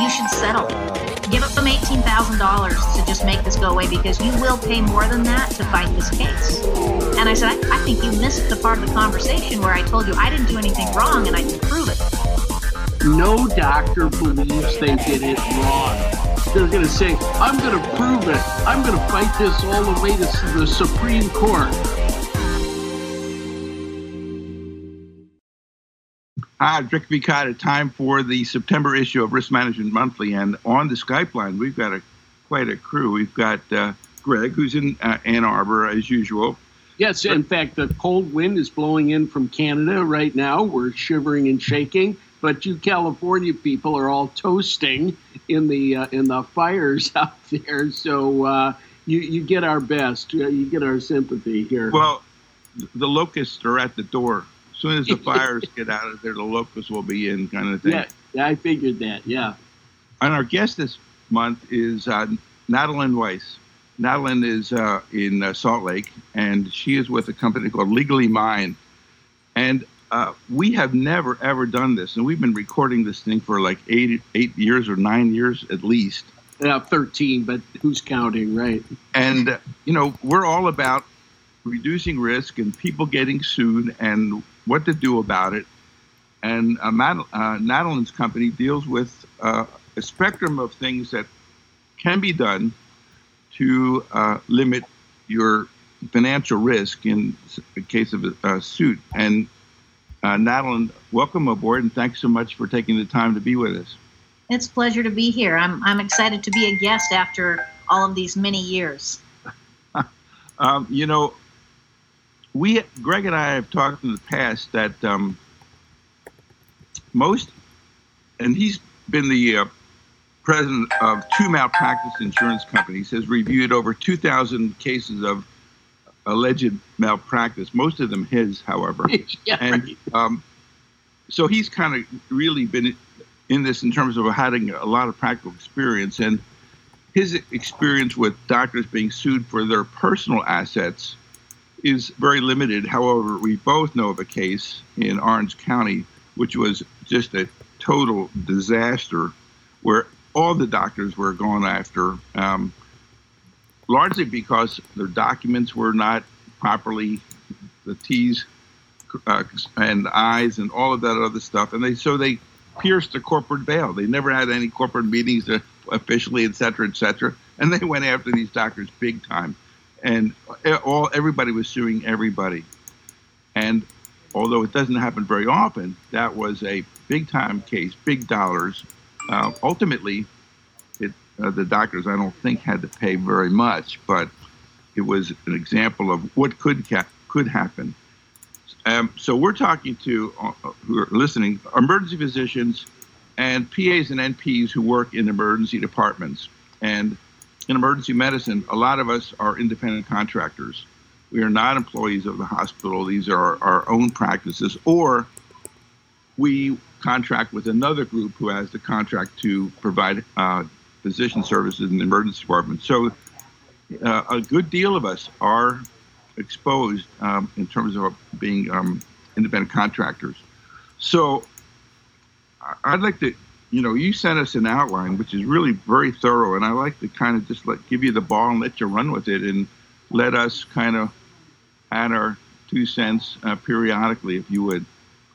you should settle. Give up them $18,000 to just make this go away because you will pay more than that to fight this case. And I said, I, I think you missed the part of the conversation where I told you I didn't do anything wrong and I can prove it. No doctor believes they did it wrong. They're going to say, I'm going to prove it. I'm going to fight this all the way to the Supreme Court. Hi, Rick Bukata. Time for the September issue of Risk Management Monthly, and on the Skype line, we've got a quite a crew. We've got uh, Greg, who's in uh, Ann Arbor as usual. Yes, in fact, the cold wind is blowing in from Canada right now. We're shivering and shaking, but you California people are all toasting in the uh, in the fires out there. So uh, you you get our best. Uh, you get our sympathy here. Well, the locusts are at the door soon as the fires get out of there, the locusts will be in, kind of thing. Yeah, yeah I figured that. Yeah. And our guest this month is uh, Weiss. Natalyn is uh, in uh, Salt Lake, and she is with a company called Legally Mine. And uh, we have never ever done this, and we've been recording this thing for like eight eight years or nine years at least. Yeah, thirteen, but who's counting, right? And uh, you know, we're all about reducing risk and people getting sued and what to do about it. And uh, Mad- uh, company deals with uh, a spectrum of things that can be done to uh, limit your financial risk in the case of a, suit. And uh, welcome aboard, and thanks so much for taking the time to be with us. It's a pleasure to be here. I'm, I'm excited to be a guest after all of these many years. um, you know, we Greg and I have talked in the past that um, most, and he's been the uh, president of two malpractice insurance companies, has reviewed over 2,000 cases of alleged malpractice. Most of them his, however. yeah, and right. um, so he's kind of really been in this in terms of having a lot of practical experience and his experience with doctors being sued for their personal assets is very limited. However, we both know of a case in Orange County which was just a total disaster where all the doctors were going after, um, largely because their documents were not properly, the T's uh, and I's and all of that other stuff. And they so they pierced the corporate veil. They never had any corporate meetings officially, et cetera, et cetera. And they went after these doctors big time and all everybody was suing everybody. And although it doesn't happen very often, that was a big time case, big dollars. Uh, ultimately, it, uh, the doctors I don't think had to pay very much, but it was an example of what could ca- could happen. Um, so we're talking to uh, who are listening, emergency physicians and PAs and NPs who work in emergency departments. And in emergency medicine, a lot of us are independent contractors. We are not employees of the hospital. These are our, own practices, or we contract with another group who has the contract to provide uh, physician services in the emergency department. So, uh, a good deal of us are exposed um, in terms of being um, independent contractors. So, I'd like to you know, you sent us an outline, which is really very thorough, and I like to kind of just let give you the ball and let you run with it, and let us kind of add our two cents uh, periodically, if you would.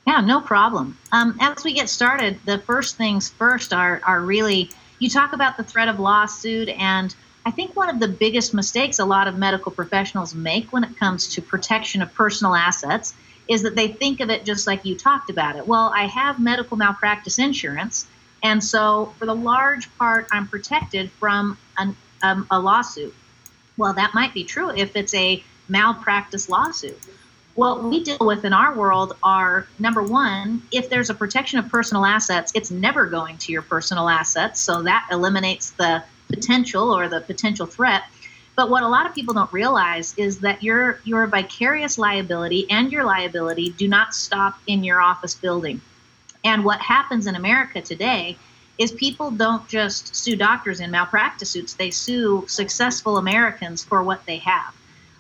Yeah, no problem. Um, as we get started, the first things first are are really you talk about the threat of lawsuit, and I think one of the biggest mistakes a lot of medical professionals make when it comes to protection of personal assets is that they think of it just like you talked about it. Well, I have medical malpractice insurance and so, for the large part, I'm protected from an, um, a lawsuit. Well, that might be true if it's a malpractice lawsuit. What we deal with in our world are number one, if there's a protection of personal assets, it's never going to your personal assets. So that eliminates the potential or the potential threat. But what a lot of people don't realize is that your your vicarious liability and your liability do not stop in your office building. And what happens in America today is people don't just sue doctors in malpractice suits, they sue successful Americans for what they have.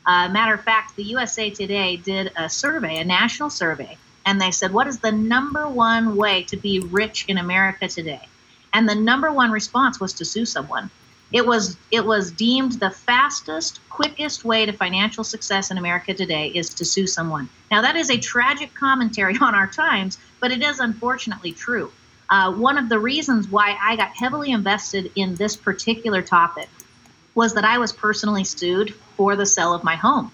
Uh, matter of fact, the USA Today did a survey, a national survey, and they said, What is the number one way to be rich in America today? And the number one response was to sue someone. It was it was deemed the fastest, quickest way to financial success in America today is to sue someone. Now that is a tragic commentary on our times, but it is unfortunately true. Uh, one of the reasons why I got heavily invested in this particular topic was that I was personally sued for the sale of my home.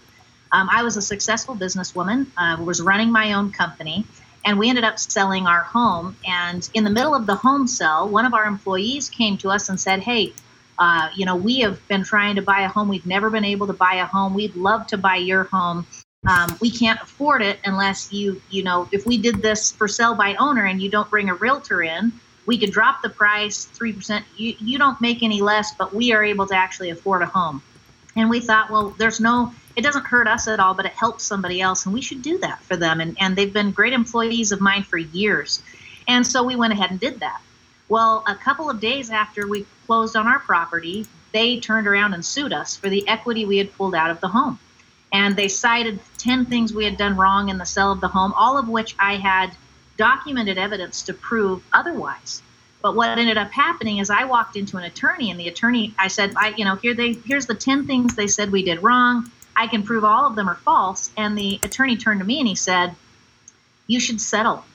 Um, I was a successful businesswoman, uh, was running my own company, and we ended up selling our home. And in the middle of the home sale, one of our employees came to us and said, Hey, uh, you know, we have been trying to buy a home. We've never been able to buy a home. We'd love to buy your home. Um, we can't afford it unless you, you know, if we did this for sell by owner and you don't bring a realtor in, we could drop the price 3%. You, you don't make any less, but we are able to actually afford a home. And we thought, well, there's no, it doesn't hurt us at all, but it helps somebody else, and we should do that for them. And, and they've been great employees of mine for years. And so we went ahead and did that. Well, a couple of days after we closed on our property, they turned around and sued us for the equity we had pulled out of the home. And they cited 10 things we had done wrong in the sale of the home, all of which I had documented evidence to prove otherwise. But what ended up happening is I walked into an attorney, and the attorney, I said, I, you know, here they, here's the 10 things they said we did wrong. I can prove all of them are false. And the attorney turned to me and he said, You should settle.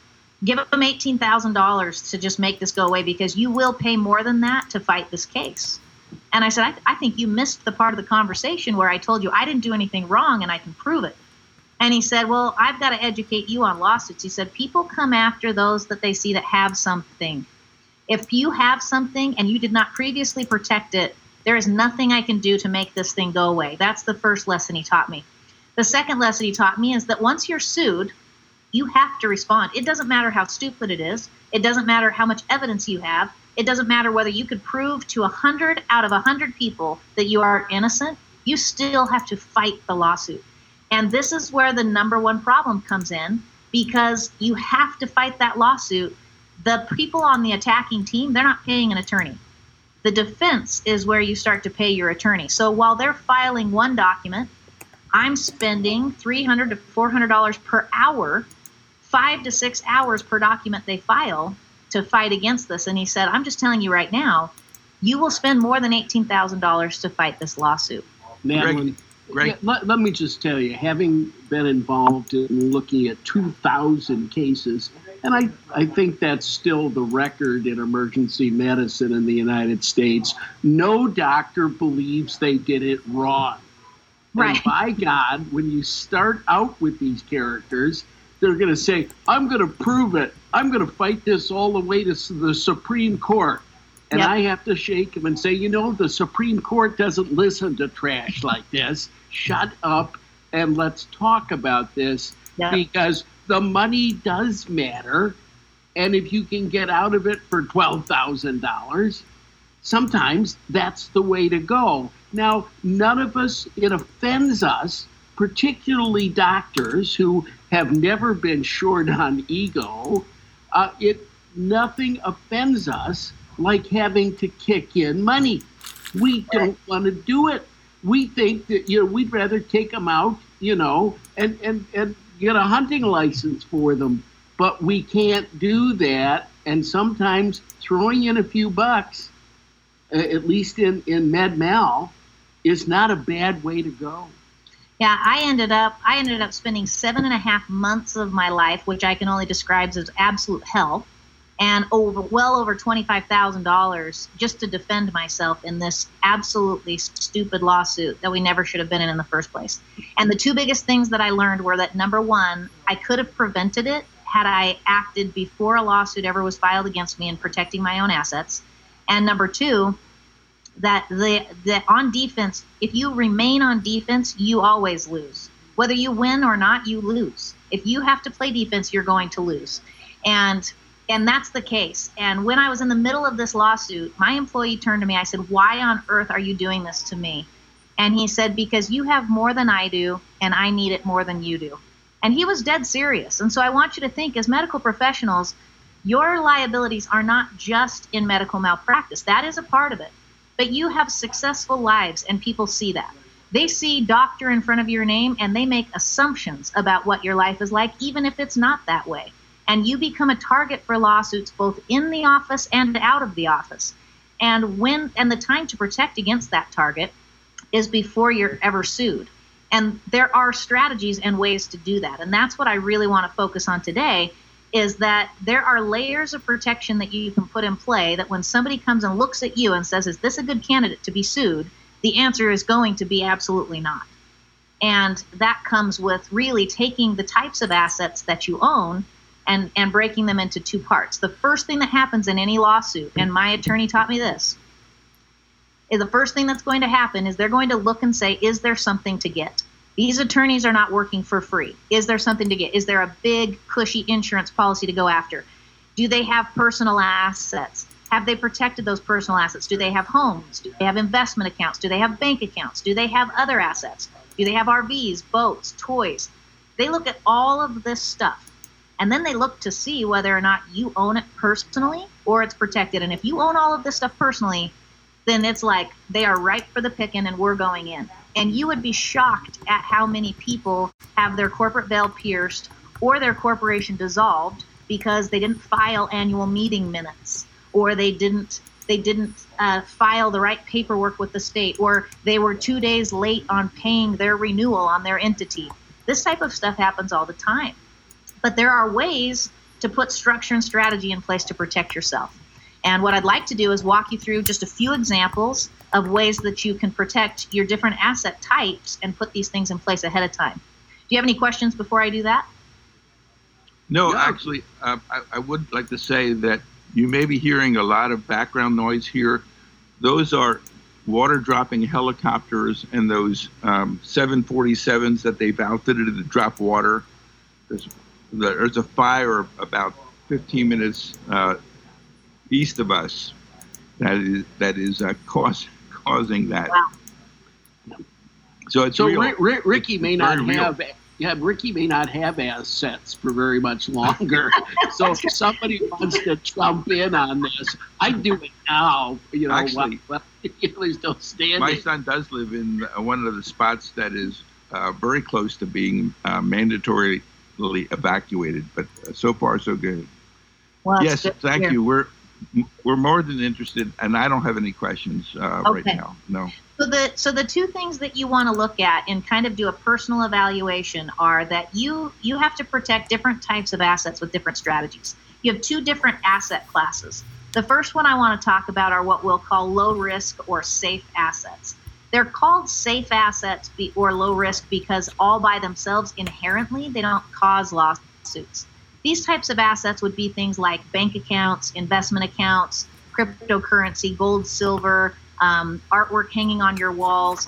Give them $18,000 to just make this go away because you will pay more than that to fight this case. And I said, I, I think you missed the part of the conversation where I told you I didn't do anything wrong and I can prove it. And he said, Well, I've got to educate you on lawsuits. He said, People come after those that they see that have something. If you have something and you did not previously protect it, there is nothing I can do to make this thing go away. That's the first lesson he taught me. The second lesson he taught me is that once you're sued, you have to respond. It doesn't matter how stupid it is. It doesn't matter how much evidence you have. It doesn't matter whether you could prove to 100 out of 100 people that you are innocent. You still have to fight the lawsuit. And this is where the number one problem comes in because you have to fight that lawsuit. The people on the attacking team, they're not paying an attorney. The defense is where you start to pay your attorney. So while they're filing one document, I'm spending 300 to $400 per hour, five to six hours per document they file to fight against this. And he said, I'm just telling you right now, you will spend more than $18,000 to fight this lawsuit. Madeline, Greg. Yeah, let, let me just tell you, having been involved in looking at 2,000 cases, and I, I think that's still the record in emergency medicine in the United States. No doctor believes they did it wrong. Right. And by God, when you start out with these characters, they're going to say, I'm going to prove it. I'm going to fight this all the way to the Supreme Court. And yep. I have to shake them and say, you know, the Supreme Court doesn't listen to trash like this. Shut up and let's talk about this yep. because the money does matter. And if you can get out of it for $12,000, sometimes that's the way to go. Now, none of us, it offends us, particularly doctors who have never been short on ego. Uh, it nothing offends us like having to kick in money. We don't want to do it. We think that you know we'd rather take them out, you know, and and and get a hunting license for them. But we can't do that. And sometimes throwing in a few bucks, uh, at least in, in med mal, is not a bad way to go. Yeah, I ended up I ended up spending seven and a half months of my life, which I can only describe as absolute hell, and over well over twenty five thousand dollars just to defend myself in this absolutely stupid lawsuit that we never should have been in in the first place. And the two biggest things that I learned were that number one, I could have prevented it had I acted before a lawsuit ever was filed against me in protecting my own assets, and number two, that the, the on defense, if you remain on defense, you always lose. Whether you win or not, you lose. If you have to play defense, you're going to lose. And and that's the case. And when I was in the middle of this lawsuit, my employee turned to me. I said, Why on earth are you doing this to me? And he said, Because you have more than I do, and I need it more than you do. And he was dead serious. And so I want you to think as medical professionals, your liabilities are not just in medical malpractice, that is a part of it. But you have successful lives, and people see that. They see doctor in front of your name and they make assumptions about what your life is like, even if it's not that way. And you become a target for lawsuits both in the office and out of the office. And when and the time to protect against that target is before you're ever sued. And there are strategies and ways to do that. And that's what I really want to focus on today is that there are layers of protection that you can put in play that when somebody comes and looks at you and says, Is this a good candidate to be sued? The answer is going to be absolutely not. And that comes with really taking the types of assets that you own and, and breaking them into two parts. The first thing that happens in any lawsuit, and my attorney taught me this, is the first thing that's going to happen is they're going to look and say, Is there something to get? These attorneys are not working for free. Is there something to get? Is there a big, cushy insurance policy to go after? Do they have personal assets? Have they protected those personal assets? Do they have homes? Do they have investment accounts? Do they have bank accounts? Do they have other assets? Do they have RVs, boats, toys? They look at all of this stuff and then they look to see whether or not you own it personally or it's protected. And if you own all of this stuff personally, then it's like they are ripe for the picking and we're going in. And you would be shocked at how many people have their corporate veil pierced or their corporation dissolved because they didn't file annual meeting minutes or they didn't they didn't uh, file the right paperwork with the state or they were two days late on paying their renewal on their entity. This type of stuff happens all the time. But there are ways to put structure and strategy in place to protect yourself. And what I'd like to do is walk you through just a few examples of ways that you can protect your different asset types and put these things in place ahead of time. Do you have any questions before I do that? No, actually, uh, I, I, would like to say that you may be hearing a lot of background noise here. Those are water dropping helicopters and those um, 747s that they've outfitted to drop water. There's, there's a fire about 15 minutes uh, east of us that is that is uh, cause, causing that. Wow. So it's so real. Ricky it's may not have yeah Ricky may not have assets for very much longer. so if somebody wants to jump in on this, I do it now. You know, Actually, while, while still standing. My son does live in uh, one of the spots that is uh, very close to being uh, mandatorily evacuated, but uh, so far so good. Well, yes, thank you. We're we're more than interested, and I don't have any questions uh, okay. right now. No. So the so the two things that you want to look at and kind of do a personal evaluation are that you you have to protect different types of assets with different strategies. You have two different asset classes. The first one I want to talk about are what we'll call low risk or safe assets. They're called safe assets or low risk because all by themselves inherently they don't cause lawsuits. These types of assets would be things like bank accounts, investment accounts, cryptocurrency, gold, silver, um, artwork hanging on your walls.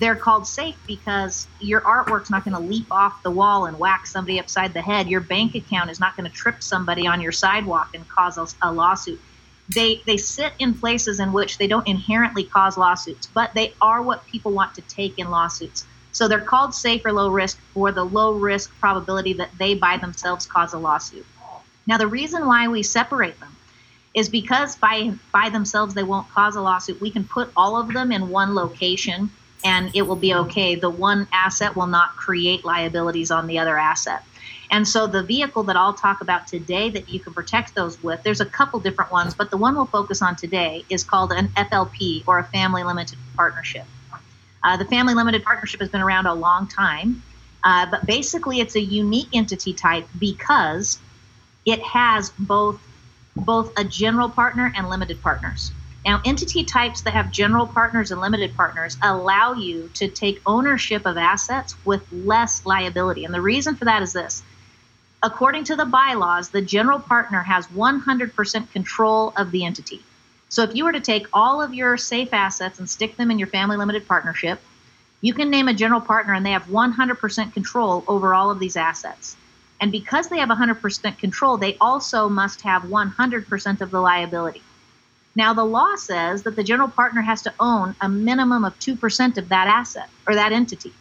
They're called safe because your artwork's not going to leap off the wall and whack somebody upside the head. Your bank account is not going to trip somebody on your sidewalk and cause a, a lawsuit. They, they sit in places in which they don't inherently cause lawsuits, but they are what people want to take in lawsuits. So they're called safe or low risk for the low risk probability that they by themselves cause a lawsuit. Now, the reason why we separate them is because by by themselves they won't cause a lawsuit. We can put all of them in one location and it will be okay. The one asset will not create liabilities on the other asset. And so the vehicle that I'll talk about today that you can protect those with, there's a couple different ones, but the one we'll focus on today is called an FLP or a family limited partnership. Uh, the Family Limited Partnership has been around a long time, uh, but basically it's a unique entity type because it has both both a general partner and limited partners. Now, entity types that have general partners and limited partners allow you to take ownership of assets with less liability. And the reason for that is this according to the bylaws, the general partner has 100% control of the entity. So if you were to take all of your safe assets and stick them in your family limited partnership, you can name a general partner and they have 100% control over all of these assets. And because they have 100% control, they also must have 100% of the liability. Now, the law says that the general partner has to own a minimum of 2% of that asset or that entity.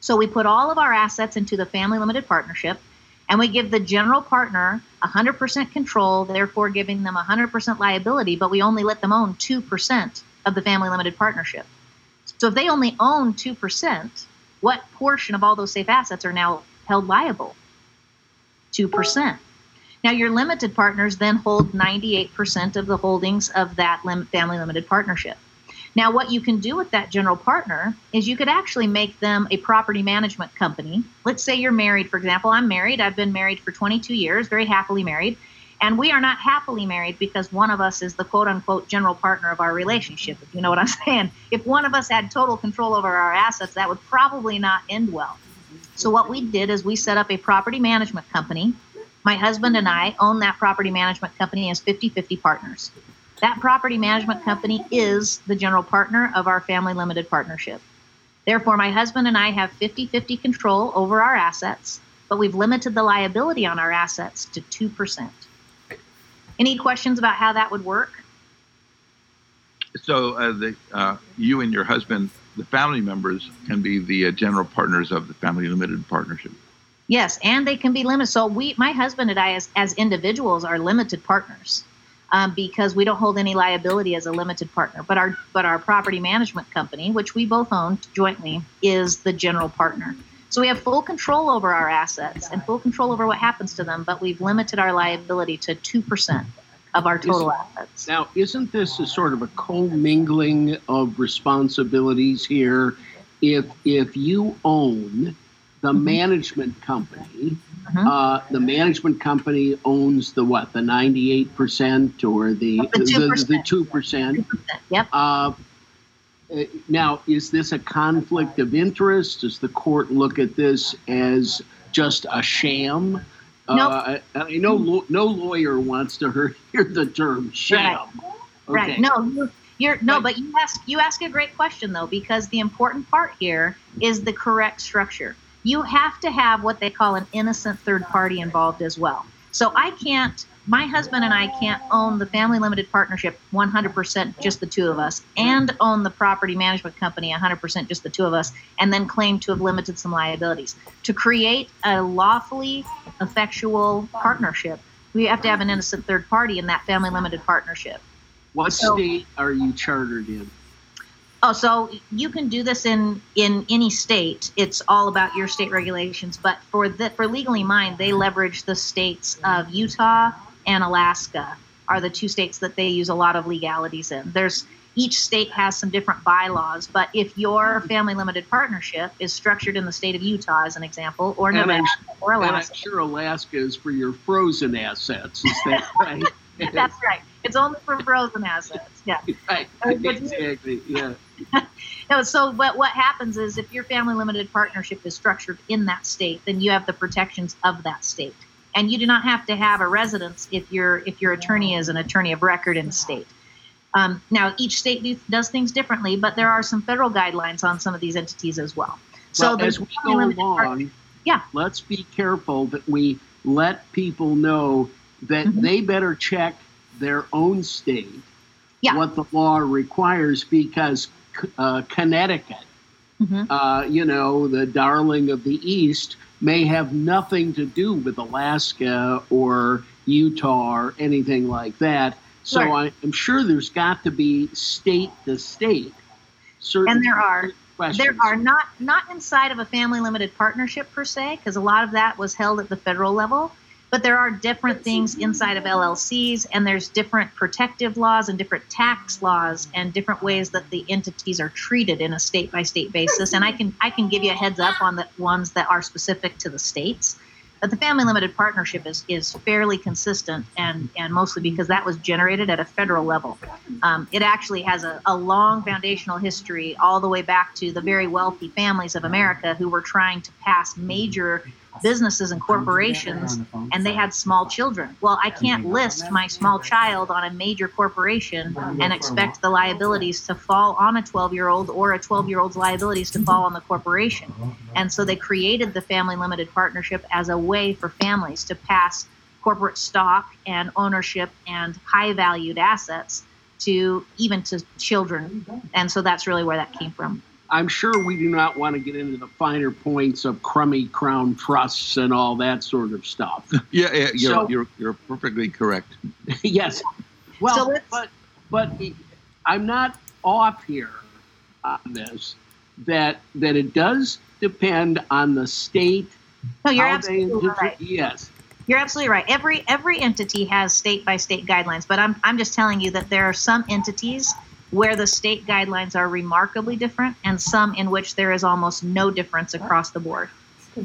So we put all of our assets into the family limited partnership and we give the general partner 100% control, therefore giving them 100% liability, but we only let them own 2% of the family limited partnership. So if they only own 2%, what portion of all those safe assets are now held liable? 2%. Now, your limited partners then hold 98% of the holdings of that lim- family limited partnership. Now, what you can do with that general partner is you could actually make them a property management company. Let's say you're married, for example. I'm married. I've been married for 22 years, very happily married. And we are not happily married because one of us is the quote unquote general partner of our relationship, if you know what I'm saying. If one of us had total control over our assets, that would probably not end well. So, what we did is we set up a property management company. My husband and I own that property management company as 50 50 partners. That property management company is the general partner of our family limited partnership. Therefore, my husband and I have 50 50 control over our assets, but we've limited the liability on our assets to 2%. Any questions about how that would work? So, uh, the, uh, you and your husband, the family members, can be the uh, general partners of the family limited partnership. Yes, and they can be limited. So, we, my husband and I, as, as individuals, are limited partners um, because we don't hold any liability as a limited partner. But our but our property management company, which we both own jointly, is the general partner. So we have full control over our assets and full control over what happens to them, but we've limited our liability to two percent of our total Is- assets. Now, isn't this a sort of a commingling of responsibilities here? If if you own the management company, Mhm. uh, the management company owns the what, the ninety eight percent or the The 2%. the two percent. Yep. Uh, uh, now, is this a conflict of interest? Does the court look at this as just a sham? Nope. Uh, I, I lo- no lawyer wants to hear, hear the term sham. Right. Okay. No, you- you're no, but you ask you ask a great question though, because the important part here is the correct structure. You have to have what they call an innocent third party involved as well. So I can't my husband and I can't own the family limited partnership 100% just the two of us and own the property management company 100% just the two of us and then claim to have limited some liabilities. To create a lawfully effectual partnership, we have to have an innocent third party in that family limited partnership. What So- state are you chartered in? Oh, so you can do this in in any state. It's all about your state regulations. But for the for legally mine, they leverage the states of Utah and Alaska are the two states that they use a lot of legalities in. There's each state has some different bylaws, but if your family limited partnership is structured in the state of Utah, as an example, or And I'm- Nevada or And I'm Alaska, sure Alaska is for your frozen assets. Is that right? that's right. It's only for frozen assets. Yeah. right. Exactly. Yeah. No, so but what happens is if your family limited partnership is structured in that state, then you have the protections of that state. And you do not have to have a residence if your if your attorney is an attorney of record in the state. Um, now, each state do, does things differently, but there are some federal guidelines on some of these entities as well. So well, as we go part- along, Yeah. let's be careful that we let people know that Mhm. they better check their own state Yeah. what the law requires because uh, Connecticut, Mhm. uh, you know, the darling of the East, may have nothing to do with Alaska or Utah or anything like that. So. I, I'm sure there's got to be state to state. Certain And there are. questions. There are not not inside of a family limited partnership per se, because a lot of that was held at the federal level. But there are different things inside of LLCs, and there's different protective laws and different tax laws and different ways that the entities are treated in a state by state basis. And I can I can give you a heads up on the ones that are specific to the states. But the family limited partnership is, is fairly consistent, and, and mostly because that was generated at a federal level. Um, it actually has a, a long foundational history all the way back to the very wealthy families of America who were trying to pass major businesses and corporations, and they had small children. Well, I can't list my small child on a major corporation and expect the liabilities to fall on a 12 year old or a 12 year old's liabilities to fall on the corporation. And so they created the family limited partnership as a way for families to pass corporate stock and ownership and high valued assets to even to children. And so that's really where that came from. I'm sure we do not want to get into the finer points of Crummey crown trusts and all that sort of stuff. Yeah, yeah you're, So- you're, you're perfectly correct. yes. Well, So but but I'm not off here on this. That that it does depend on the state. No, you're absolutely interpret- right. Yes. You're absolutely right. Every every entity has state by state guidelines, but I'm I'm just telling you that there are some entities where the state guidelines are remarkably different and some in which there is almost no difference across the board.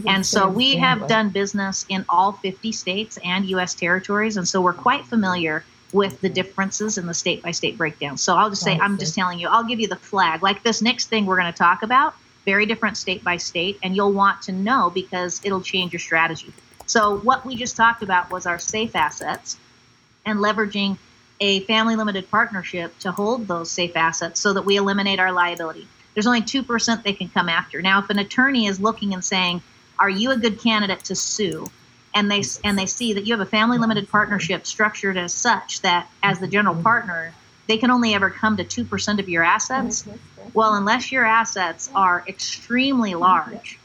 And so we have done business in all 50 states and US territories and so we're quite familiar with the differences in the state by state breakdown. So I'll just say I'm just telling you, I'll give you the flag. Like this next thing we're going to talk about, very different state by state and you'll want to know because it'll change your strategy. So, what we just talked about was our safe assets and leveraging a family limited partnership to hold those safe assets so that we eliminate our liability. There's only 2% they can come after. Now, if an attorney is looking and saying, Are you a good candidate to sue? And they, and they see that you have a family limited partnership structured as such that, as the general partner, they can only ever come to 2% of your assets. Well, unless your assets are extremely large,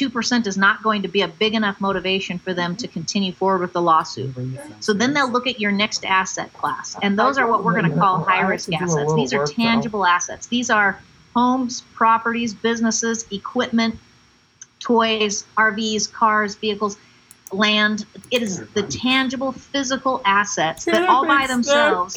2% is not going to be a big enough motivation for them to continue forward with the lawsuit. So then they'll look at your next asset class. And those are what we're going to call high risk assets. These are tangible assets. These are homes, properties, businesses, equipment, toys, RVs, cars, vehicles, land. It is the tangible physical assets that all by themselves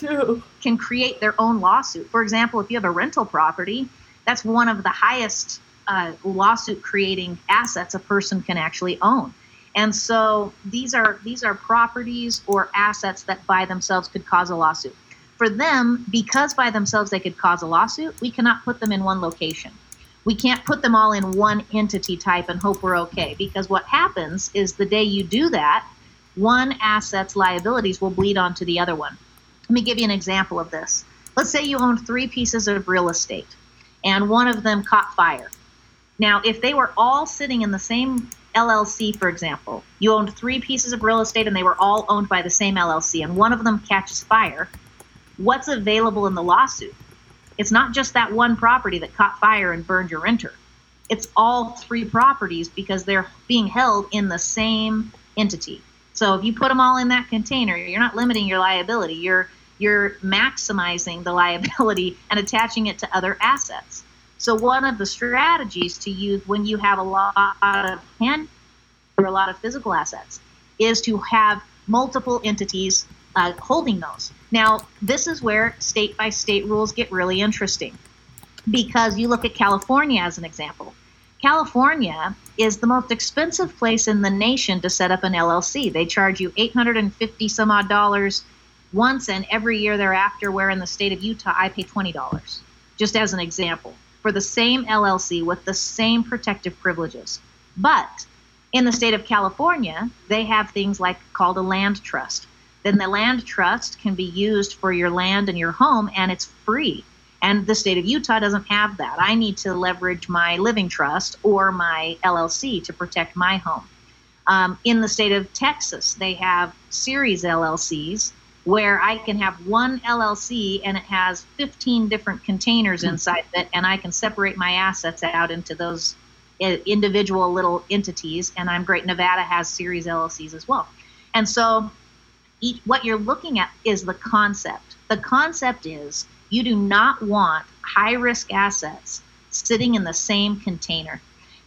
can create their own lawsuit. For example, if you have a rental property, that's one of the highest uh, lawsuit creating assets a person can actually own. And so these are these are properties or assets that by themselves could cause a lawsuit. For them, because by themselves they could cause a lawsuit, we cannot put them in one location. We can't put them all in one entity type and hope we're okay because what happens is the day you do that, one asset's liabilities will bleed onto the other one. Let me give you an example of this. Let's say you own three pieces of real estate and one of them caught fire now, if they were all sitting in the same LLC, for example, you owned three pieces of real estate and they were all owned by the same LLC, and one of them catches fire, what's available in the lawsuit? It's not just that one property that caught fire and burned your renter. It's all three properties because they're being held in the same entity. So if you put them all in that container, you're not limiting your liability. You're you're maximizing the liability and attaching it to other assets. So one of the strategies to use when you have a lot of hand or a lot of physical assets is to have multiple entities uh, holding those. Now, this is where state by state rules get really interesting because you look at California as an example. California is the most expensive place in the nation to set up an LLC. They charge you 850 some odd dollars once and every year thereafter, where in the state of Utah, I pay $20, just as an example for the same LLC with the same protective privileges. But in the state of California, they have things like called a land trust. Then the land trust can be used for your land and your home, and it's free. And the state of Utah doesn't have that. I need to leverage my living trust or my LLC to protect my home. Um, in the state of Texas, they have series LLCs where I can have one LLC and it has 15 different containers hmm. inside of it, and I can separate my assets out into those uh, individual little entities. And I'm great. Nevada has series LLCs as well. And so, each, what you're looking at is the concept. The concept is you do not want high risk assets sitting in the same container.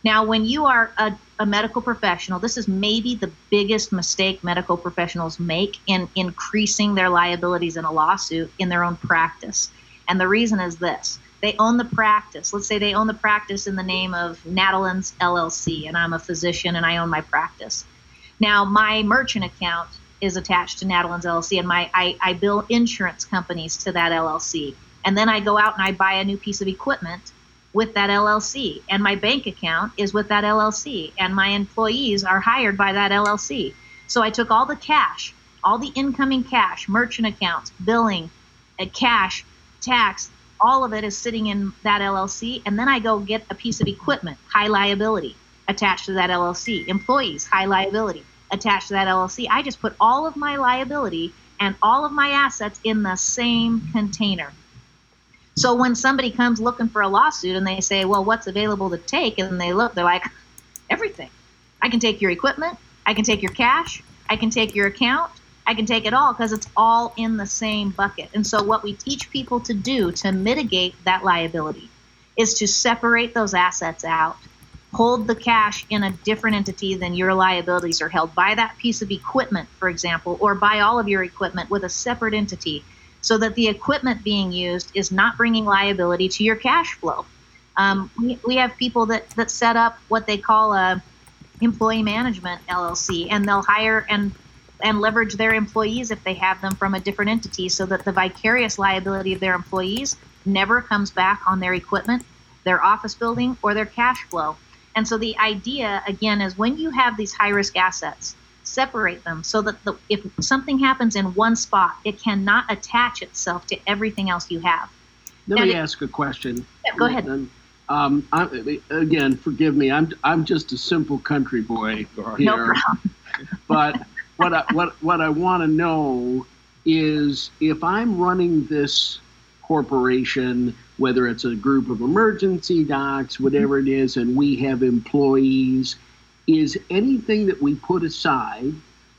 Now, when you are a, a, medical professional, this is maybe the biggest mistake medical professionals make in increasing their liabilities in a lawsuit in their own practice. And the reason is this they own the practice. Let's say they own the practice in the name of Natalins LLC, and I'm a physician and I own my practice. Now, my merchant account is attached to Natalins LLC, and my I, I bill insurance companies to that LLC. And then I go out and I buy a new piece of equipment with that LLC, and my bank account is with that LLC, and my employees are hired by that LLC. So I took all the cash, all the incoming cash, merchant accounts, billing, uh, cash, tax, all of it is sitting in that LLC, and then I go get a piece of equipment, high liability, attached to that LLC, employees, high liability, attached to that LLC. I just put all of my liability and all of my assets in the same container. So when somebody comes looking for a lawsuit and they say, well, what's available to take? And they look, they're like, everything. I can take your equipment. I can take your cash. I can take your account. I can take it all because it's all in the same bucket. And so what we teach people to do to mitigate that liability is to separate those assets out, hold the cash in a different entity than your liabilities are held. Buy that piece of equipment, for example, or buy all of your equipment with a separate entity so that the equipment being used is not bringing liability to your cash flow. Um, we, we have people that, that set up what they call a employee management LLC, and they'll hire and and leverage their employees if they have them from a different entity so that the vicarious liability of their employees never comes back on their equipment, their office building, or their cash flow. And so the idea, again, is when you have these high risk assets, separate them so that the, if something happens in one spot, it cannot attach itself to everything else you have. Let me it, ask a question. Yeah, go ahead. Um, I, again, forgive me. I'm I'm just a simple country boy here. No problem. but what I, what what I want to know is if I'm running this corporation whether it's a group of emergency docs, whatever it is, and we have employees, is anything that we put aside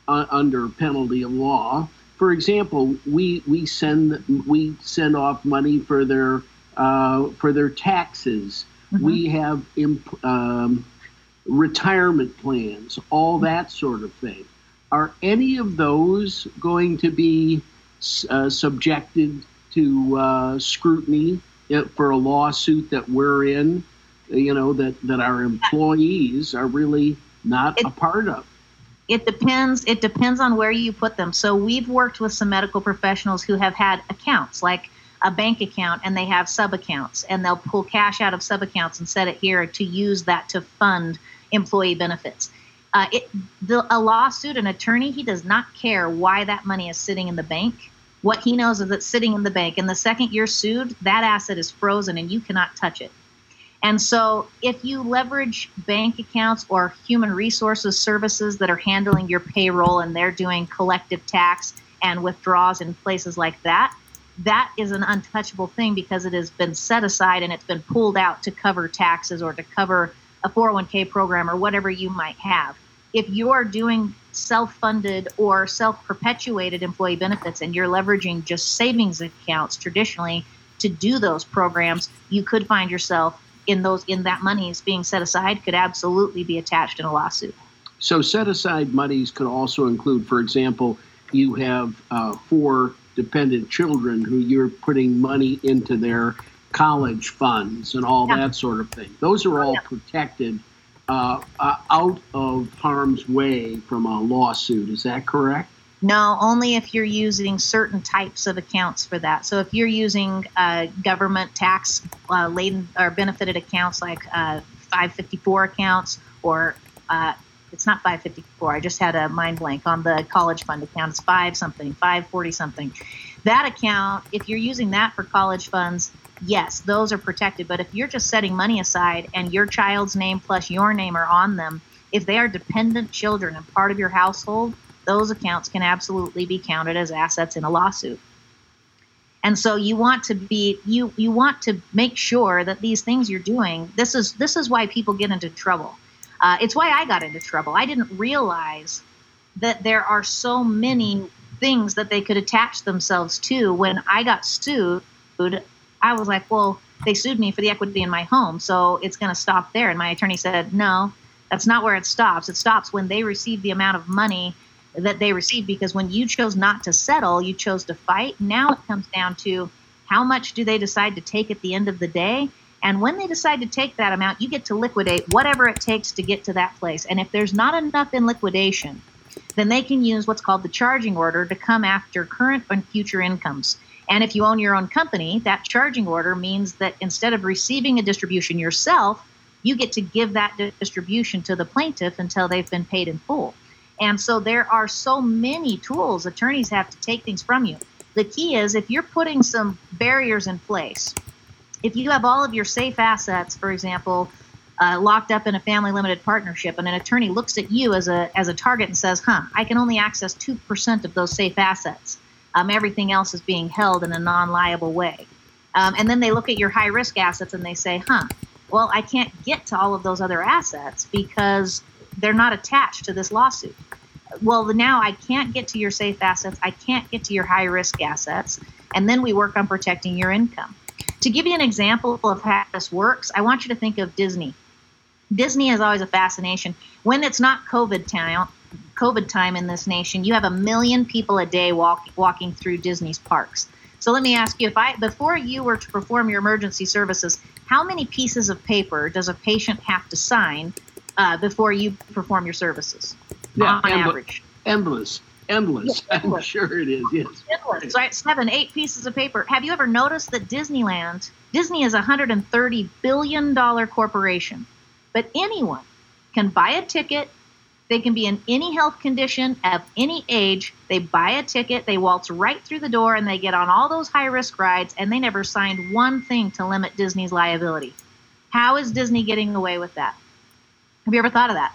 uh, under penalty of law. For example, we we send we send off money for their uh, for their taxes. Mm-hmm. We have imp, um, retirement plans, all that sort of thing. Are any of those going to be uh, subjected to uh, scrutiny for a lawsuit that we're in, you know, that, that our employees are really not it, a part of. It depends. It depends on where you put them. So we've worked with some medical professionals who have had accounts like a bank account and they have sub accounts and they'll pull cash out of sub accounts and set it here to use that to fund employee benefits. Uh, it, the, a lawsuit, an attorney, he does not care why that money is sitting in the bank what he knows is it's sitting in the bank. And the second you're sued, that asset is frozen and you cannot touch it. And so, if you leverage bank accounts or human resources services that are handling your payroll and they're doing collective tax and withdrawals in places like that, that is an untouchable thing because it has been set aside and it's been pulled out to cover taxes or to cover a 401k program or whatever you might have. If you're doing self-funded or self-perpetuated employee benefits and you're leveraging just savings accounts traditionally to do those programs you could find yourself in those in that money is being set aside could absolutely be attached in a lawsuit so set aside monies could also include for example you have uh, four dependent children who you're putting money into their college funds and all yeah. that sort of thing those are all yeah. protected uh, uh, out of harm's way from a lawsuit. Is that correct? No, only if you're using certain types of accounts for that. So if you're using uh, government tax uh, laden or benefited accounts like uh, 554 accounts, or uh, it's not 554. I just had a mind blank on the college fund account. It's five something, 540 something. That account, if you're using that for college funds, yes, those are protected. But if you're just setting money aside and your child's name plus your name are on them, if they are dependent children and part of your household, those accounts can absolutely be counted as assets in a lawsuit. And so you want to be you you want to make sure that these things you're doing. This is this is why people get into trouble. Uh, it's why I got into trouble. I didn't realize that there are so many things that they could attach themselves to. When I got sued, I was like, well, they sued me for the equity in my home, so it's going to stop there. And my attorney said, no, that's not where it stops. It stops when they receive the amount of money that they receive because when you chose not to settle, you chose to fight. Now it comes down to how much do they decide to take at the end of the day? And when they decide to take that amount, you get to liquidate whatever it takes to get to that place. And if there's not enough in liquidation, then they can use what's called the charging order to come after current and future incomes. And if you own your own company, that charging order means that instead of receiving a distribution yourself, you get to give that distribution to the plaintiff until they've been paid in full. And so there are so many tools attorneys have to take things from you. The key is if you're putting some barriers in place, if you have all of your safe assets, for example, uh, locked up in a family limited partnership, and an attorney looks at you as a as a target and says, "Huh, I can only access two percent of those safe assets." Um, everything else is being held in a non liable way. Um, and then they look at your high risk assets and they say, huh, well, I can't get to all of those other assets because they're not attached to this lawsuit. Well, now I can't get to your safe assets. I can't get to your high risk assets. And then we work on protecting your income. To give you an example of how this works, I want you to think of Disney. Disney is always a fascination. When it's not COVID time, COVID time in this nation, you have a million people a day walk, walking through Disney's parks. So let me ask you: If I before you were to perform your emergency services, how many pieces of paper does a patient have to sign uh, before you perform your services? Yeah, on average, endless, endless. Yeah, endless. I'm sure it is. Yes, endless. Right, seven, eight pieces of paper. Have you ever noticed that Disneyland? Disney is a 130 billion dollar corporation, but anyone can buy a ticket they can be in any health condition of any age. They buy a ticket, they waltz right through the door, and they get on all those high risk rides, and they never signed one thing to limit Disney's liability. How is Disney getting away with that? Have you ever thought of that?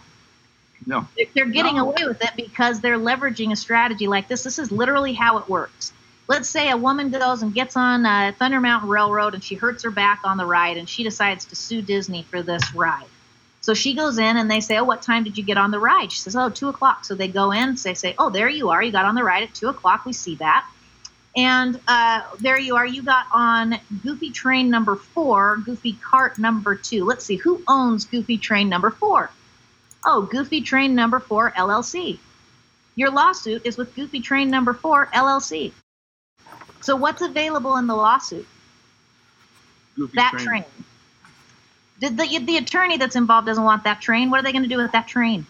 No. They're getting no. away with it because they're leveraging a strategy like this. This is literally how it works. Let's say a woman goes and gets on uh, Thunder Mountain Railroad and she hurts her back on the ride and she decides to sue Disney for this ride. So she goes in and they say, Oh, what time did you get on the ride? She says, Oh, two o'clock. So they go in, they say, Oh, there you are. You got on the ride at two o'clock. We see that. And uh, there you are. You got on Goofy Train number four, Goofy Cart number two. Let's see, who owns Goofy Train number four? Oh, Goofy Train number four, LLC. Your lawsuit is with Goofy Train number four, LLC. So what's available in the lawsuit? Goofy that train. train. The, the, the attorney that's involved doesn't want that train. What are they going to do with that train?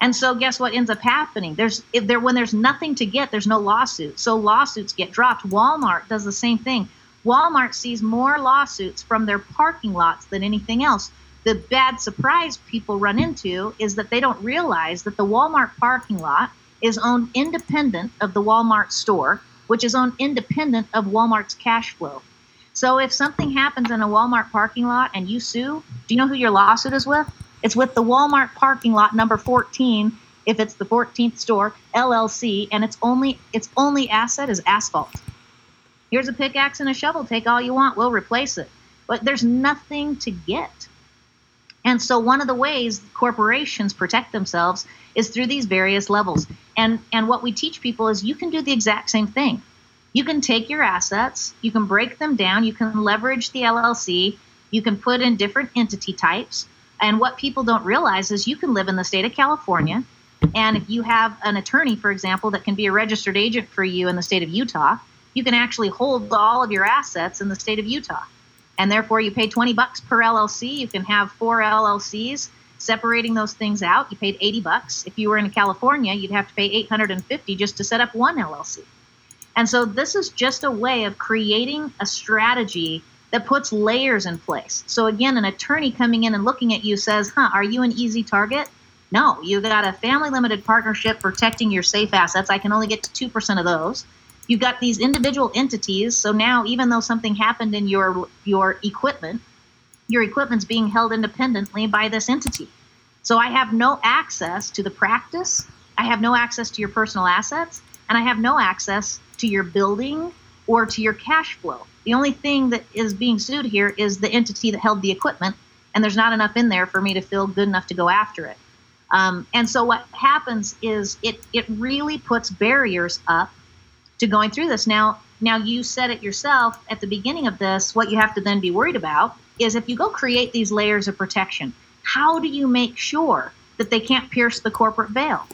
And so, guess what ends up happening? There's if there when there's nothing to get, there's no lawsuit. So lawsuits get dropped. Walmart does the same thing. Walmart sees more lawsuits from their parking lots than anything else. The bad surprise people run into is that they don't realize that the Walmart parking lot is owned independent of the Walmart store, which is owned independent of Walmart's cash flow. So if something happens in a Walmart parking lot and you sue, do you know who your lawsuit is with? It's with the Walmart parking lot number 14 if it's the 14th store LLC and its only its only asset is asphalt. Here's a pickaxe and a shovel, take all you want, we'll replace it. But there's nothing to get. And so one of the ways corporations protect themselves is through these various levels. And and what we teach people is you can do the exact same thing you can take your assets, you can break them down, you can leverage the LLC, you can put in different entity types. And what people don't realize is you can live in the state of California. And if you have an attorney, for example, that can be a registered agent for you in the state of Utah, you can actually hold all of your assets in the state of Utah. And therefore, you pay 20 bucks per LLC. You can have four LLCs separating those things out. You paid 80 bucks. If you were in California, you'd have to pay 850 just to set up one LLC. And so this is just a way of creating a strategy that puts layers in place. So again, an attorney coming in and looking at you says, "Huh, are you an easy target?" No, you've got a family limited partnership protecting your safe assets. I can only get to 2% of those. You've got these individual entities, so now even though something happened in your your equipment, your equipment's being held independently by this entity. So I have no access to the practice, I have no access to your personal assets, and I have no access to your building or to your cash flow. The only thing that is being sued here is the entity that held the equipment, and there's not enough in there for me to feel good enough to go after it. Um, and so what happens is it it really puts barriers up to going through this. Now, now you said it yourself at the beginning of this. What you have to then be worried about is if you go create these layers of protection, how do you make sure that they can't pierce the corporate veil?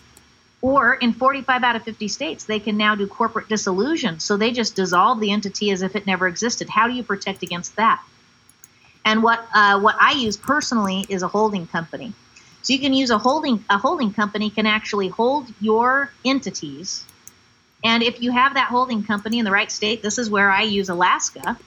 Or in 45 out of 50 states, they can now do corporate dissolution. So they just dissolve the entity as if it never existed. How do you protect against that? And what uh, what I use personally is a holding company. So you can use a holding a holding company can actually hold your entities. And if you have that holding company in the right state, this is where I use Alaska.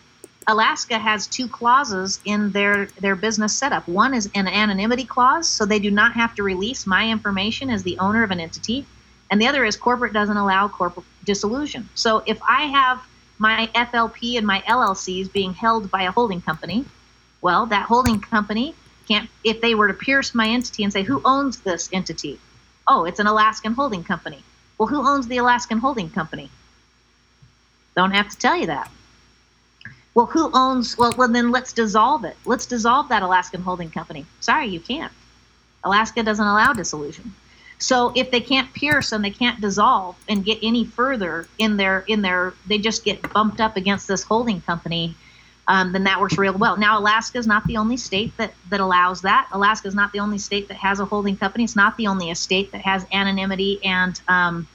Alaska has two clauses in their their business setup. One is an anonymity clause, so they do not have to release my information as the owner of an entity, and the other is corporate doesn't allow corporate dissolution. So if I have my FLP and my LLCs being held by a holding company, well, that holding company can't if they were to pierce my entity and say who owns this entity? Oh, it's an Alaskan holding company. Well, who owns the Alaskan holding company? Don't have to tell you that. Well, who owns? Well, well, then let's dissolve it. Let's dissolve that Alaskan holding company. Sorry, you can't. Alaska doesn't allow dissolution. So if they can't pierce and they can't dissolve and get any further in their in their, they just get bumped up against this holding company. um, then that works real well. Now, Alaska is not the only state that, that allows that. Alaska is not the only state that has a holding company. It's not the only state that has anonymity and um,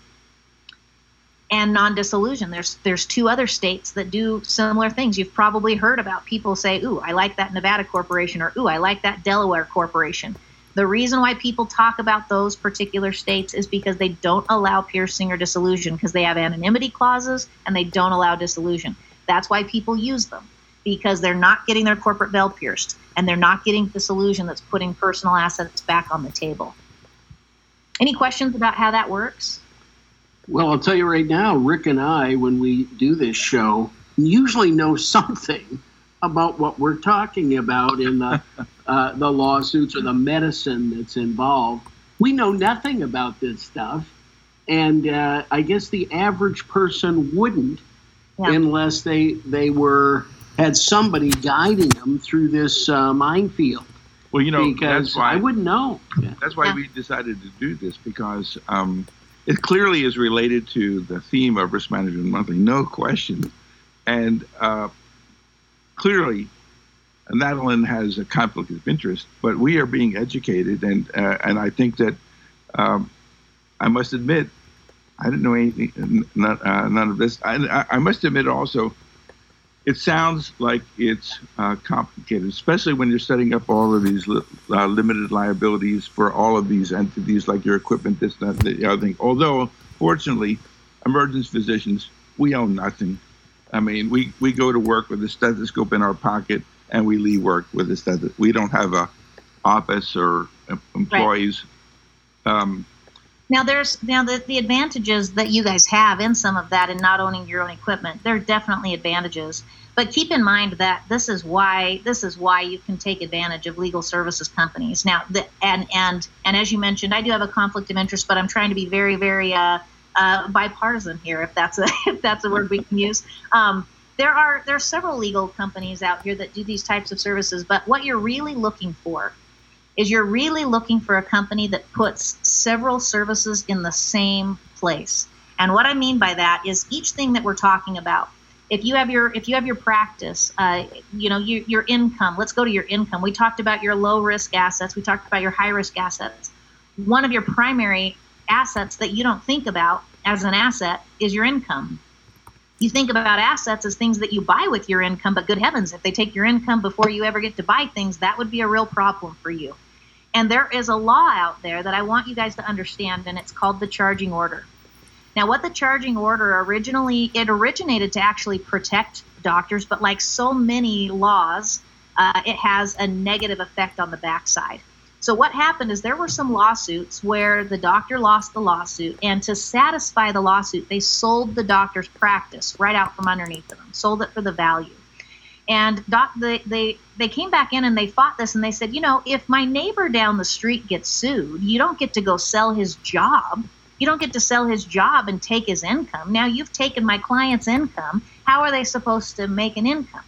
and non-dissolution. There's there's two other states that do similar things. You've probably heard about people say, "Ooh, I like that Nevada corporation," or "Ooh, I like that Delaware corporation." The reason why people talk about those particular states is because they don't allow piercing or dissolution because they have anonymity clauses and they don't allow dissolution. That's why people use them because they're not getting their corporate veil pierced and they're not getting dissolution that's putting personal assets back on the table. Any questions about how that works? Well, I'll tell you right now, Rick and I, when we do this show, usually know something about what we're talking about in the uh, the lawsuits or the medicine that's involved. We know nothing about this stuff, and uh, I guess the average person wouldn't, yeah. unless they they were had somebody guiding them through this uh, minefield. Well, you know, because why, I wouldn't know. That's why yeah. we decided to do this because um, it clearly is related to the theme of Risk Management Monthly, no question. And uh, clearly, Natalie has a conflict of interest, but we are being educated, and uh, and I think that um, I must admit I didn't know anything, none, uh, none of this. I, I, must admit also it sounds like it's uh, complicated, especially when you're setting up all of these li- uh, limited liabilities for all of these entities, like your equipment, this, that, the other thing. Although, fortunately, emergency physicians, we own nothing. I mean, we, we go to work with a stethoscope in our pocket and we leave work with a stethoscope. We don't have a office or employees. Right. Um, now there's now the, the advantages that you guys have in some of that and not owning your own equipment. There are definitely advantages. But keep in mind that this is why this is why you can take advantage of legal services companies. Now the, and and and as you mentioned, I do have a conflict of interest, but I'm trying to be very very uh, uh, bipartisan here, if that's a if that's a word we can use. Um, there are there are several legal companies out here that do these types of services, but what you're really looking for is you're really looking for a company that puts several services in the same place. And what I mean by that is each thing that we're talking about. If you have your if you have your practice, uh, you know your, your income. Let's go to your income. We talked about your low risk assets. We talked about your high risk assets. One of your primary assets that you don't think about as an asset is your income. You think about assets as things that you buy with your income, but good heavens, if they take your income before you ever get to buy things, that would be a real problem for you. And there is a law out there that I want you guys to understand, and it's called the charging order. Now, what the charging order originally, it originated to actually protect doctors, but like so many laws, uh, it has a negative effect on the backside. So, what happened is there were some lawsuits where the doctor lost the lawsuit, and to satisfy the lawsuit, they sold the doctor's practice right out from underneath them, sold it for the value. And they, they, they came back in and they fought this and they said, you know, if my neighbor down the street gets sued, you don't get to go sell his job. You don't get to sell his job and take his income. Now you've taken my client's income. How are they supposed to make an income?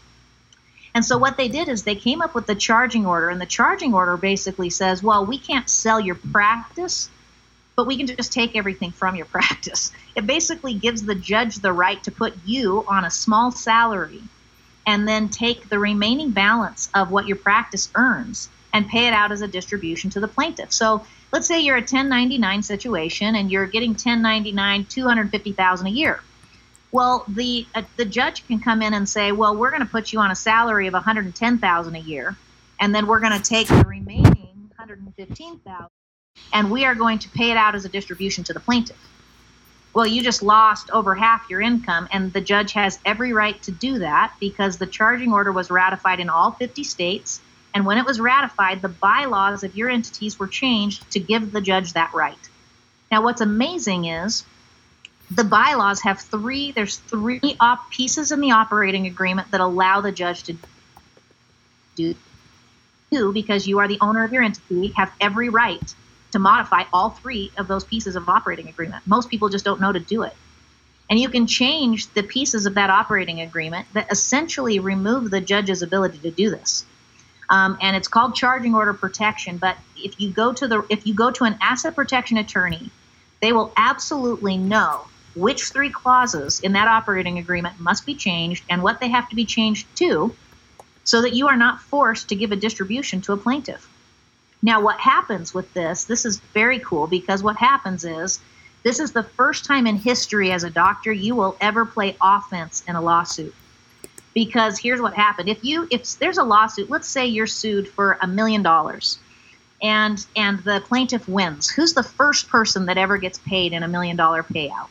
And so what they did is they came up with the charging order, and the charging order basically says, well, we can't sell your practice, but we can just take everything from your practice. It basically gives the judge the right to put you on a small salary and then take the remaining balance of what your practice earns and pay it out as a distribution to the plaintiff. So let's say you're a 1099 situation and you're getting 1099 250,000 a year. Well, the uh, the judge can come in and say, "Well, we're going to put you on a salary of 110,000 a year, and then we're going to take the remaining 115,000 and we are going to pay it out as a distribution to the plaintiff." Well, you just lost over half your income, and the judge has every right to do that because the charging order was ratified in all 50 states. And when it was ratified, the bylaws of your entities were changed to give the judge that right. Now, what's amazing is the bylaws have three, there's three op- pieces in the operating agreement that allow the judge to do because you are the owner of your entity, have every right to modify all three of those pieces of operating agreement. Most people just don't know to do it. And you can change the pieces of that operating agreement that essentially remove the judge's ability to do this. Um, and it's called charging order protection. But if you go to the if you go to an asset protection attorney, they will absolutely know which three clauses in that operating agreement must be changed and what they have to be changed to so that you are not forced to give a distribution to a plaintiff. Now, what happens with this, this is very cool because what happens is this is the first time in history as a doctor you will ever play offense in a lawsuit. Because here's what happened. If you if there's a lawsuit, let's say you're sued for a million dollars and and the plaintiff wins. Who's the first person that ever gets paid in a million dollar payout?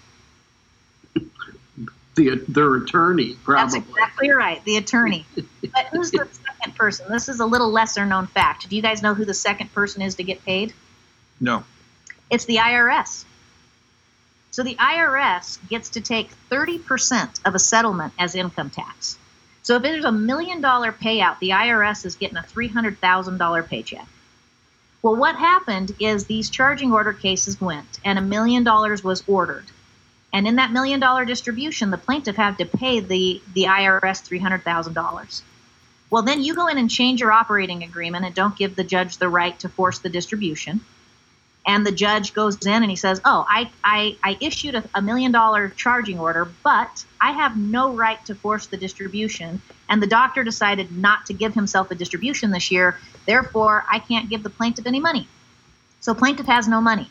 The, their attorney, probably. That's exactly right, the attorney. but who's the second person? This is a little lesser known fact. Do you guys know who the second person is to get paid? No. It's the IRS. So the IRS gets to take 30% of a settlement as income tax. So if there's a million dollar payout, the IRS is getting a $300,000 paycheck. Well, what happened is these charging order cases went, and a million dollars was ordered. And in that million dollar distribution, the plaintiff had to pay the, the IRS $300,000. Well, then you go in and change your operating agreement and don't give the judge the right to force the distribution. And the judge goes in and he says, Oh, I, I, I issued a, a million dollar charging order, but I have no right to force the distribution. And the doctor decided not to give himself a distribution this year. Therefore, I can't give the plaintiff any money. So, plaintiff has no money.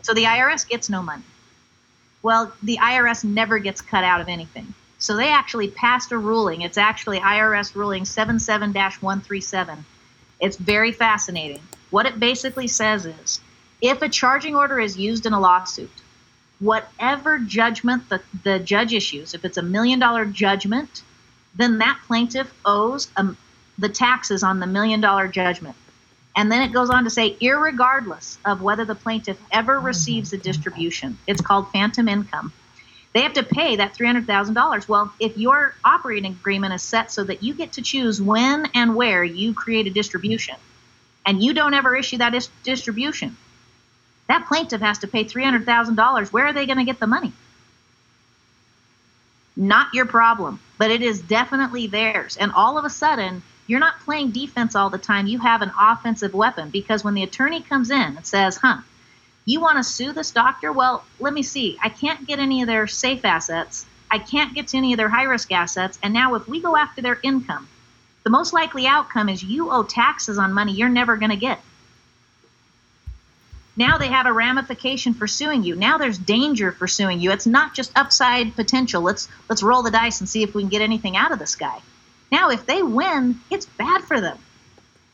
So, the IRS gets no money. Well, the IRS never gets cut out of anything. So, they actually passed a ruling. It's actually IRS ruling 77 137. It's very fascinating. What it basically says is if a charging order is used in a lawsuit, whatever judgment the, the judge issues, if it's a million dollar judgment, then that plaintiff owes um, the taxes on the million dollar judgment. And then it goes on to say, irregardless of whether the plaintiff ever mm-hmm. receives a distribution, it's called phantom income. They have to pay that $300,000. Well, if your operating agreement is set so that you get to choose when and where you create a distribution, and you don't ever issue that distribution, that plaintiff has to pay $300,000. Where are they going to get the money? Not your problem, but it is definitely theirs. And all of a sudden, you're not playing defense all the time. You have an offensive weapon because when the attorney comes in and says, huh, you want to sue this doctor? Well, let me see. I can't get any of their safe assets. I can't get to any of their high risk assets. And now, if we go after their income, the most likely outcome is you owe taxes on money you're never going to get. Now they have a ramification for suing you. Now there's danger for suing you. It's not just upside potential. Let's let's roll the dice and see if we can get anything out of this guy. Now if they win, it's bad for them.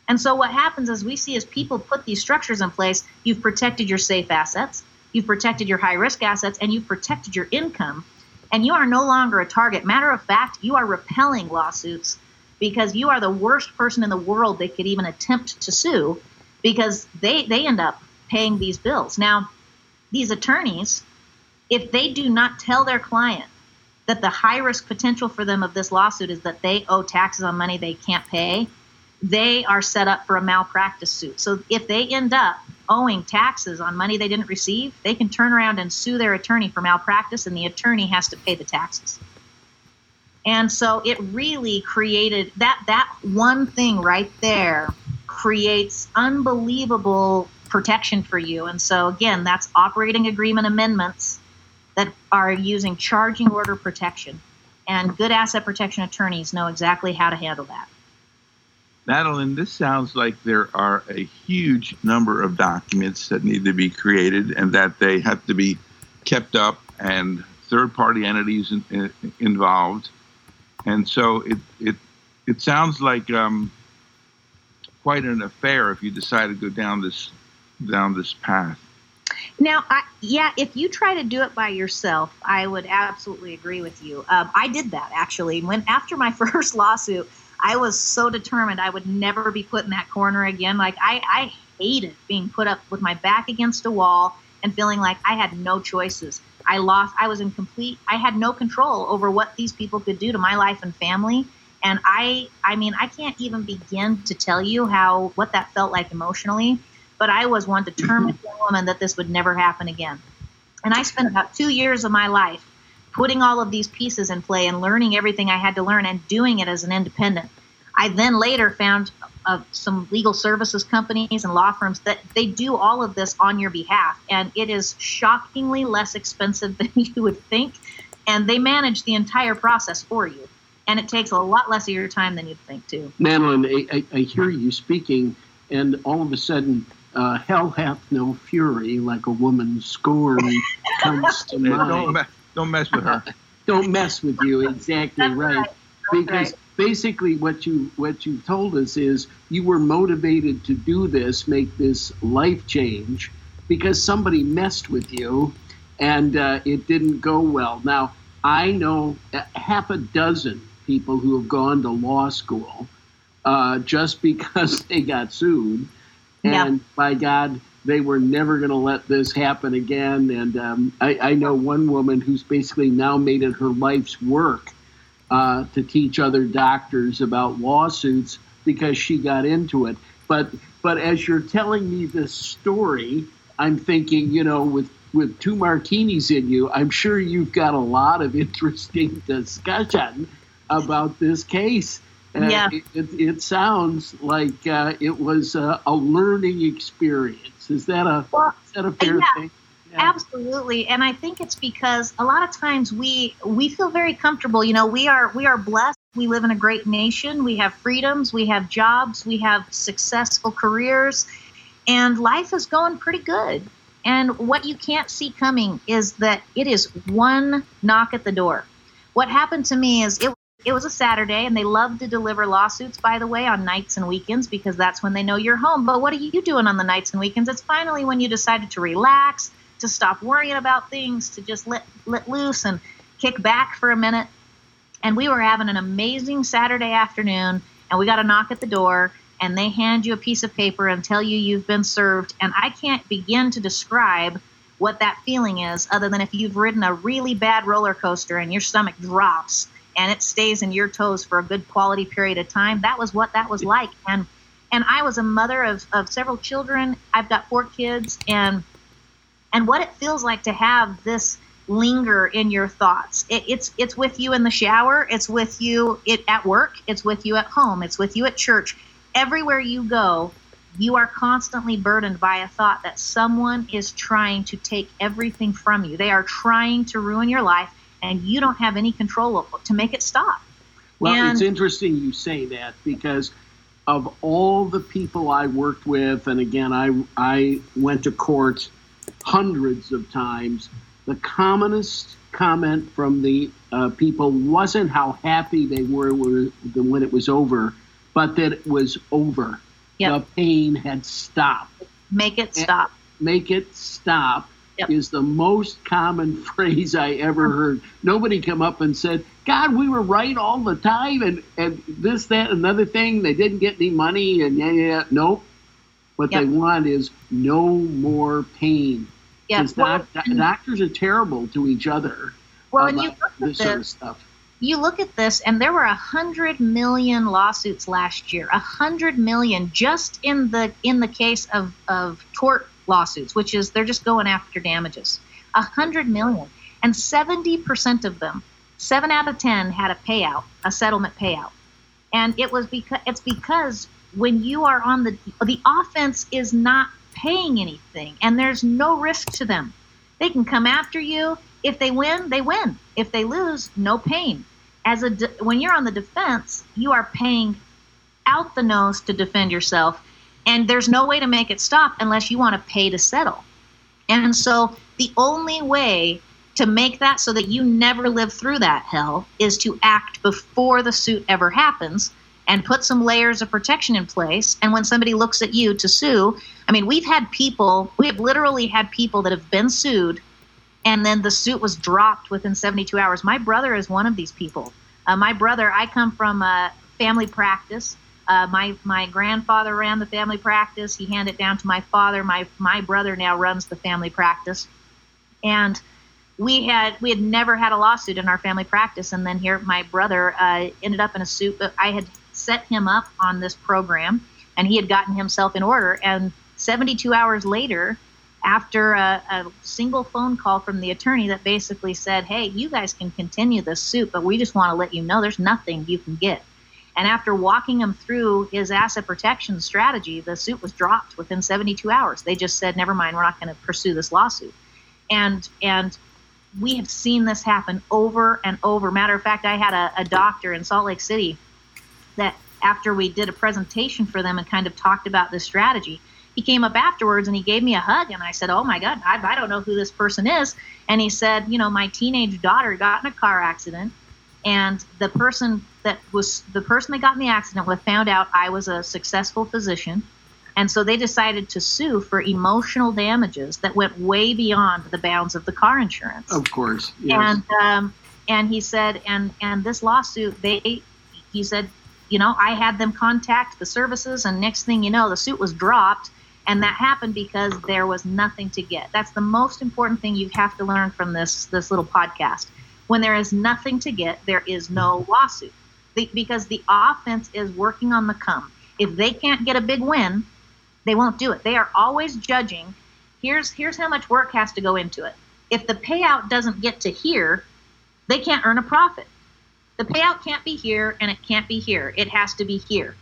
And so what happens is we see as people put these structures in place, you've protected your safe assets, you've protected your high risk assets, and you've protected your income. And you are no longer a target. Matter of fact, you are repelling lawsuits because you are the worst person in the world they could even attempt to sue because they, they end up paying these bills. Now, these attorneys, if they do not tell their client that the high risk potential for them of this lawsuit is that they owe taxes on money they can't pay, they are set up for a malpractice suit. So if they end up owing taxes on money they didn't receive, they can turn around and sue their attorney for malpractice, and the attorney has to pay the taxes. And so it really created that that one thing right there creates unbelievable protection for you. And so, again, that's operating agreement amendments that are using charging order protection. And good asset protection attorneys know exactly how to handle that. Madeline, this sounds like there are a huge number of documents that need to be created and that they have to be kept up and third party entities in, in, involved. And so it, it, it sounds like um, quite an affair if you decide to go down this down this path. Now, I, yeah, if you try to do it by yourself, I would absolutely agree with you. Um, I did that actually. When after my first lawsuit, I was so determined I would never be put in that corner again. Like I, I hated being put up with my back against a wall and feeling like I had no choices. I lost. I was in complete. I had no control over what these people could do to my life and family. And I, I mean, I can't even begin to tell you how what that felt like emotionally but I was one determined woman that this would never happen again. And I spent about two years of my life putting all of these pieces in play and learning everything I had to learn and doing it as an independent. I then later found uh, some legal services companies and law firms that they do all of this on your behalf, and it is shockingly less expensive than you would think, and they manage the entire process for you. and it takes a lot less of your time than you'd think too. Madeline, I, I, I hear you speaking, and all of a sudden, uh, hell hath no fury like a woman scorned comes to mind. Don't, me- don't mess with her. Don't mess with you. Exactly right. right. Because right. basically, what you what you told us is you were motivated to do this, make this life change, because somebody messed with you, and uh, it didn't go well. Now I know half a dozen people who have gone to law school uh, just because they got sued, Yeah. and by God, they were never going to let this happen again. And um, I, I know one woman who's basically now made it her life's work uh, to teach other doctors about lawsuits because she got into it. But but as you're telling me this story, I'm thinking, you know, with with two martinis in you, I'm sure you've got a lot of interesting discussion about this case. Uh, Yeah. It, it, it sounds like uh, it was a, a learning experience. Is that a Well, is that a fair yeah. thing? Absolutely, and I think it's because a lot of times we we feel very comfortable. You know, we are we are blessed. We live in a great nation. We have freedoms. We have jobs. We have successful careers, and life is going pretty good. And what you can't see coming is that it is one knock at the door. What happened to me is it it was a Saturday, and they love to deliver lawsuits, by the way, on nights and weekends because that's when they know you're home. But what are you doing on the nights and weekends? It's finally when you decided to relax, to stop worrying about things, to just let let loose and kick back for a minute. And we were having an amazing Saturday afternoon, and we got a knock at the door, and they hand you a piece of paper and tell you you've been served. And I can't begin to describe what that feeling is, other than if you've ridden a really bad roller coaster and your stomach drops and it stays in your toes for a good quality period of time. That was what that was like. And and I was a mother of, of several children. I've got four kids and and what it feels like to have this linger in your thoughts. It, it's it's with you in the shower. It's with you it, at work. It's with you at home. It's with you at church. Everywhere you go, you are constantly burdened by a thought that someone is trying to take everything from you. They are trying to ruin your life, and you don't have any control of- to make it stop. Well, it's interesting you say that because of all the people I worked with, and again, I I went to court hundreds of times. The commonest comment from the uh, people wasn't how happy they were when when it was over, but that it was over. Yep. The pain had stopped. Make it stop. Make it stop Yep. is the most common phrase I ever heard. Nobody come up and said, God, we were right all the time and, and this, that, another thing. They didn't get any money and yeah, yeah. Nope. What they want is no more pain. Yeah. 'Cause Well, doc- doctors are terrible to each other well, and you look at this sort of stuff. you look at this and there were a hundred million lawsuits last year a hundred million just in the in the case of of tort lawsuits which is they're just going after damages. A hundred million and 70% of them seven out of ten had a payout a settlement payout. And it was because it's because when you are on the the offense is not paying anything and there's no risk to them. They can come after you. If they win they win. If they lose no pain. As a de- when you're on the defense you are paying out the nose to defend yourself and there's no way to make it stop unless you want to pay to settle and so the only way to make that so that you never live through that hell is to act before the suit ever happens and put some layers of protection in place. And when somebody looks at you to sue, I mean, we've had people, we have literally had people that have been sued and then the suit was dropped within 72 hours. My brother is one of these people. Uh, my brother, I come from a family practice. Uh, my my grandfather ran the family practice. He handed it down to my father. My my brother now runs the family practice, and we had we had never had a lawsuit in our family practice. And then here, my brother uh, ended up in a suit. But I had set him up on this program, and he had gotten himself in order. And 72 hours later, after a, a single phone call from the attorney that basically said, "Hey, you guys can continue this suit, but we just want to let you know there's nothing you can get." And after walking him through his asset protection strategy, the suit was dropped within 72 hours. They just said, "Never mind, we're not going to pursue this lawsuit." And and we have seen this happen over and over. Matter of fact, I had a, a doctor in Salt Lake City that after we did a presentation for them and kind of talked about this strategy, he came up afterwards and he gave me a hug and I said, "Oh my God, I, I don't know who this person is." And he said, "You know, my teenage daughter got in a car accident, and the person that was the person that got in the accident with found out I was a successful physician." And so they decided to sue for emotional damages that went way beyond the bounds of the car insurance. Of course. Yes. And um, and he said, and and this lawsuit, they, he said, you know, I had them contact the services, and next thing you know, the suit was dropped, and that happened because there was nothing to get. That's the most important thing you have to learn from this this little podcast. When there is nothing to get, there is no lawsuit, the, because the offense is working on the come. If they can't get a big win, they won't do it. They are always judging. Here's here's how much work has to go into it. If the payout doesn't get to here, they can't earn a profit. The payout can't be here and it can't be here. It has to be here.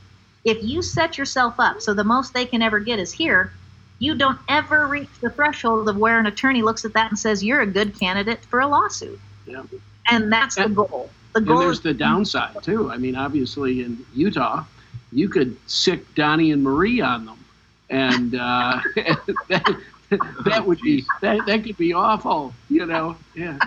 If you set yourself up so the most they can ever get is here, you don't ever reach the threshold of where an attorney looks at that and says you're a good candidate for a lawsuit. Yeah. And that's the goal. The goal and there's the downside too. I mean, obviously in Utah, you could sic Donnie and Marie on them and uh, that, that would be that, that could be awful, you know. Yeah.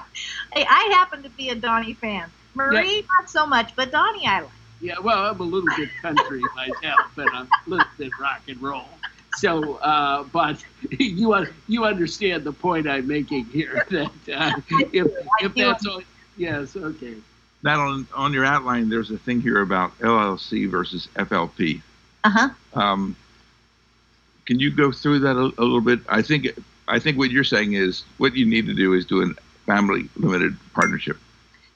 Hey, I happen to be a Donnie fan. Marie, yeah. not so much, but Donnie, I like. Yeah, well, I'm a little bit country myself, and I'm a little bit rock and roll. So, uh, but you you understand the point I'm making here that uh, if if that's all, yes, okay. That on on your outline, there's a thing here about LLC versus FLP. Uh huh. Um, can you go through that a, a, little bit? I think I think what you're saying is what you need to do is do a family limited partnership.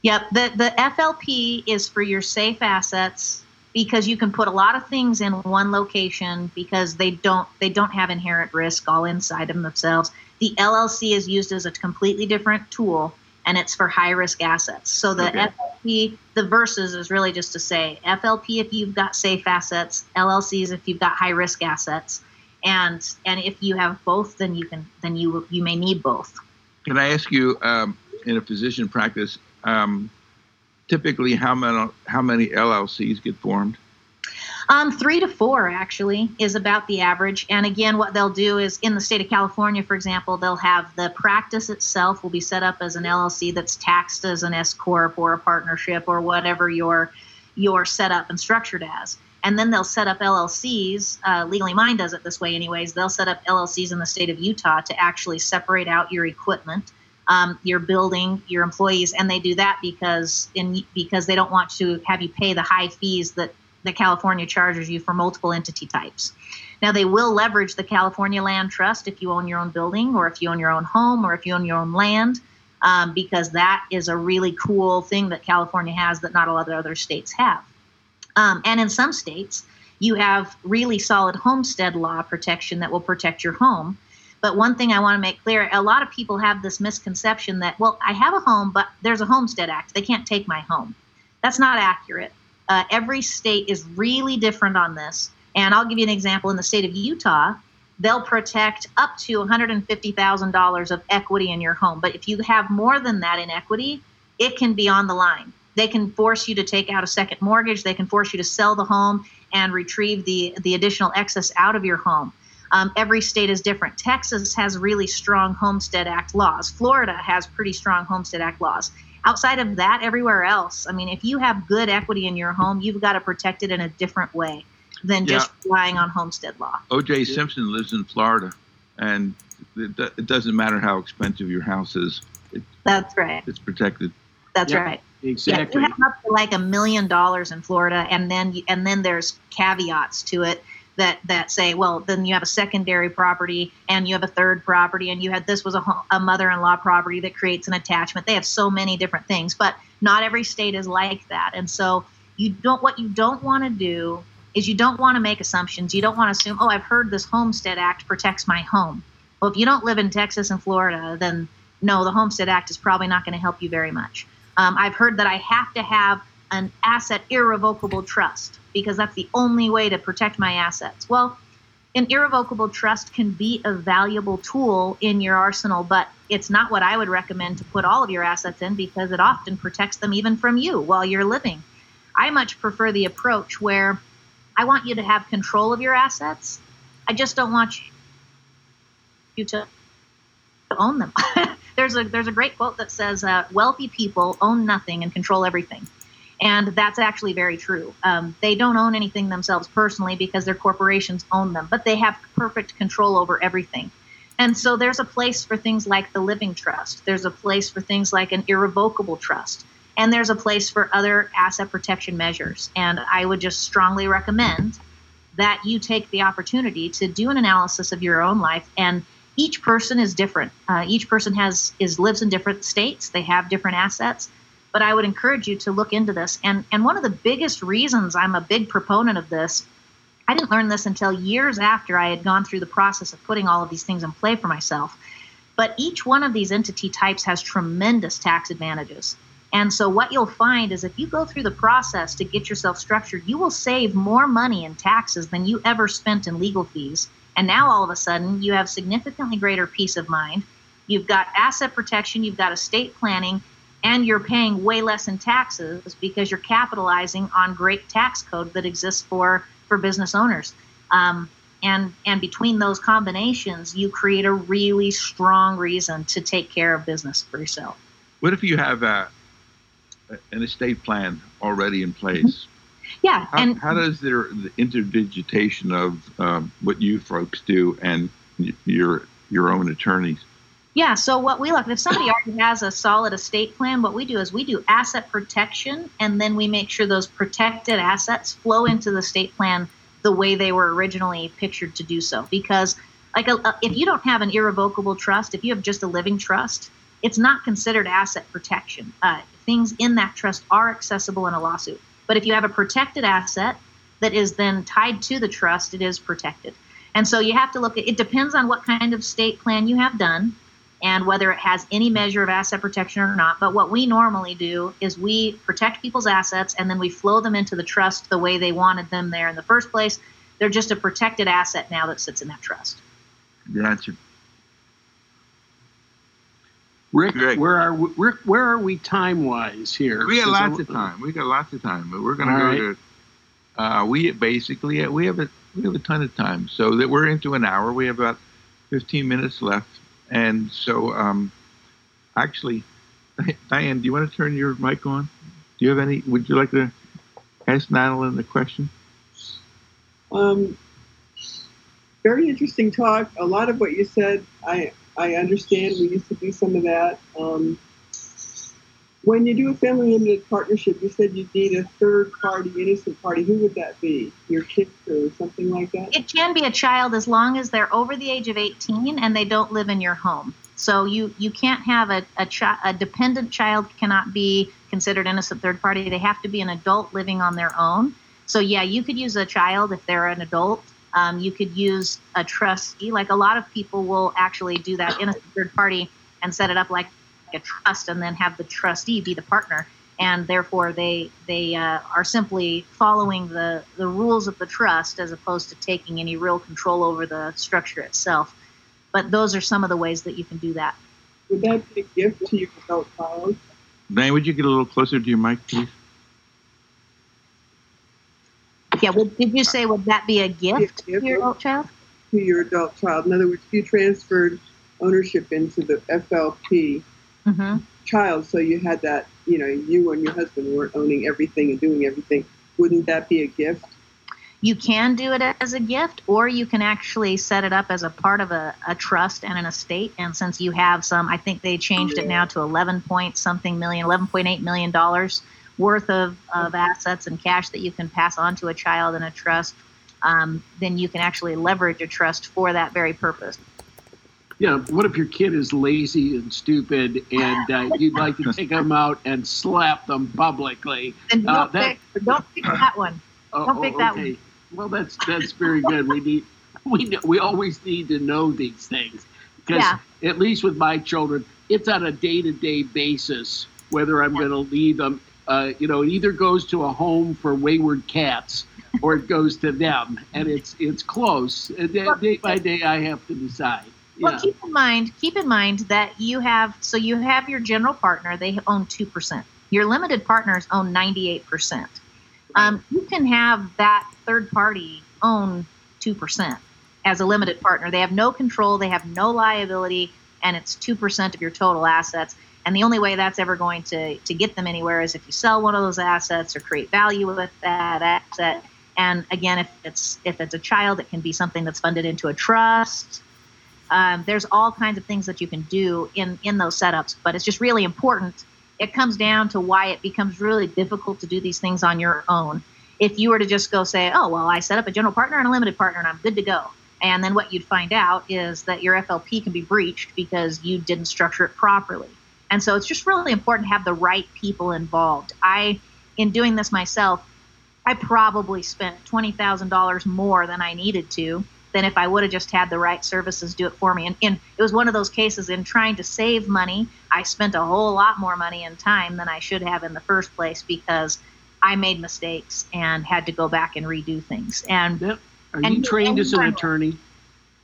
Yep. The the FLP is for your safe assets because you can put a lot of things in one location because they don't they don't have inherent risk all inside of themselves. The LLC is used as a completely different tool and it's for high risk assets. So the okay. The versus is really just to say FLP if you've got safe assets, LLCs if you've got high risk assets and and if you have both, then you can then you you may need both. Can I ask you, um, in a physician practice, um, typically how many how many LLCs get formed? Um, three to four actually is about the average. And again, what they'll do is in the state of California, for example, they'll have the practice itself will be set up as an LLC that's taxed as an S corp or a partnership or whatever your your set up and structured as and then they'll set up LLCs. Uh, Legally Mine does it this way, anyways. They'll set up LLCs in the state of Utah to actually separate out your equipment, um, your building, your employees, and they do that because in because they don't want to have you pay the high fees that that California charges you for multiple entity types. Now they will leverage the California Land Trust if you own your own building, or if you own your own home, or if you own your own land. Um, because that is a really cool thing that California has that not a lot of other states have. Um, and in some states, you have really solid homestead law protection that will protect your home. But one thing I want to make clear a lot of people have this misconception that, well, I have a home, but there's a Homestead Act. They can't take my home. That's not accurate. Uh, every state is really different on this. And I'll give you an example. In the state of Utah, they'll protect up to $150,000 of equity in your home. But if you have more than that in equity, it can be on the line. They can force you to take out a second mortgage. They can force you to sell the home and retrieve the, the additional excess out of your home. Um, every state is different. Texas has really strong Homestead Act laws. Florida has pretty strong Homestead Act laws. Outside of that, everywhere else, I mean, if you have good equity in your home, you've got to protect it in a different way than just relying on homestead law. O.J. Simpson lives in Florida, and it, it doesn't matter how expensive your house is. It, That's right. It's protected. That's yep. right. Exactly. Yeah, you have up to like a million dollars in Florida, and then and then there's caveats to it that that say, well, then you have a secondary property and you have a third property, and you had this was a, a mother-in-law property that creates an attachment. They have so many different things, but not every state is like that, and so you don't. What you don't want to do is you don't want to make assumptions. You don't want to assume, oh, I've heard this Homestead Act protects my home. Well, if you don't live in Texas and Florida, then no, the Homestead Act is probably not going to help you very much. Um, I've heard that I have to have an asset irrevocable trust because that's the only way to protect my assets. Well, an irrevocable trust can be a valuable tool in your arsenal, but it's not what I would recommend to put all of your assets in because it often protects them even from you while you're living. I much prefer the approach where I want you to have control of your assets. I just don't want you to own them. there's a there's a great quote that says, uh, "Wealthy people own nothing and control everything." And that's actually very true. Um, they don't own anything themselves personally because their corporations own them, but they have perfect control over everything. And so there's a place for things like the living trust. There's a place for things like an irrevocable trust. And there's a place for other asset protection measures. And I would just strongly recommend that you take the opportunity to do an analysis of your own life. And each person is different. Uh, each person has is lives in different states. They have different assets but I would encourage you to look into this. And and one of the biggest reasons I'm a big proponent of this, I didn't learn this until years after I had gone through the process of putting all of these things in play for myself. But each one of these entity types has tremendous tax advantages. And so what you'll find is if you go through the process to get yourself structured, you will save more money in taxes than you ever spent in legal fees. And now all of a sudden you have significantly greater peace of mind. You've got asset protection, you've got estate planning, and you're paying way less in taxes because you're capitalizing on great tax code that exists for for business owners. Um, and and between those combinations, you create a really strong reason to take care of business for yourself. What if you have a, an estate plan already in place? Mm-hmm. Yeah, how, and how does there the interdigitation of um, what you folks do and your your own attorneys? Yeah, so what we look if somebody already has a solid estate plan, what we do is we do asset protection and then we make sure those protected assets flow into the estate plan the way they were originally pictured to do so. Because like a, a, if you don't have an irrevocable trust, if you have just a living trust, it's not considered asset protection. Uh, things in that trust are accessible in a lawsuit. But if you have a protected asset that is then tied to the trust, it is protected. And so you have to look at it depends on what kind of estate plan you have done and whether it has any measure of asset protection or not. But what we normally do is we protect people's assets and then we flow them into the trust the way they wanted them there in the first place. They're just a protected asset now that sits in that trust. Gotcha. Rick, Rick, where are we, Rick? Where are we time wise here? We got lots of time. We got lots of time, but we're going to go right. to. Uh, we basically we have a we have a ton of time, so that we're into an hour. We have about fifteen minutes left. And so, um, actually, Diane, do you want to turn your mic on? Do you have any? Would you like to ask Madeline the question? Um, very interesting talk. A lot of what you said, I I understand. We used to do some of that. Um, when you do a family limited partnership, you said you'd need a third party, innocent party. Who would that be? Your kids or something like that? It can be a child as long as they're over the age of 18 and they don't live in your home. So you, you can't have a, a, chi- a dependent child cannot be considered innocent third party. They have to be an adult living on their own. So yeah, you could use a child if they're an adult. Um, you could use a trustee. Like a lot of people will actually do that innocent third party and set it up like a trust and then have the trustee be the partner. And therefore they they uh, are simply following the the rules of the trust as opposed to taking any real control over the structure itself. But those are some of the ways that you can do that. Would that be a gift to your adult child Diane, would you get a little closer to your mic please? Yeah well did you say would that be a gift, gift to your adult child? To your adult child. In other words if you transferred ownership into the flp mm-hmm. child, so you had that, you know, you and your husband weren't owning everything and doing everything. Wouldn't that be a gift? You can do it as a gift, or you can actually set it up as a part of a, a trust and an estate. And since you have some, I think they changed it now to 11 point something million, 11.8 million dollars worth of, of assets and cash that you can pass on to a child in a trust. Um, then you can actually leverage a trust for that very purpose you know, what if your kid is lazy and stupid and uh, you'd like to take them out and slap them publicly? And don't, uh, that, pick, don't pick that one. Oh, don't pick that one. Well, that's that's very good. We need we we always need to know these things because yeah. at least with my children, it's on a day to day basis whether I'm yeah. going to leave them. Uh, you know, it either goes to a home for wayward cats or it goes to them, and it's it's close. Uh, day by day, I have to decide. Well, Yeah. keep in mind, keep in mind that you have so you have your general partner; they own two percent. Your limited partners own ninety-eight percent. Um, you can have that third party own two percent as a limited partner. They have no control, they have no liability, and it's two percent of your total assets. And the only way that's ever going to to get them anywhere is if you sell one of those assets or create value with that asset. And again, if it's if it's a child, it can be something that's funded into a trust. Um, there's all kinds of things that you can do in in those setups, but it's just really important. It comes down to why it becomes really difficult to do these things on your own. If you were to just go say, "Oh, well, I set up a general partner and a limited partner, and I'm good to go," and then what you'd find out is that your FLP can be breached because you didn't structure it properly. And so it's just really important to have the right people involved. I, in doing this myself, I probably spent twenty thousand dollars more than I needed to than if I would have just had the right services do it for me. And, and it was one of those cases in trying to save money, I spent a whole lot more money and time than I should have in the first place because I made mistakes and had to go back and redo things. And Yep. Are you trained and as an attorney?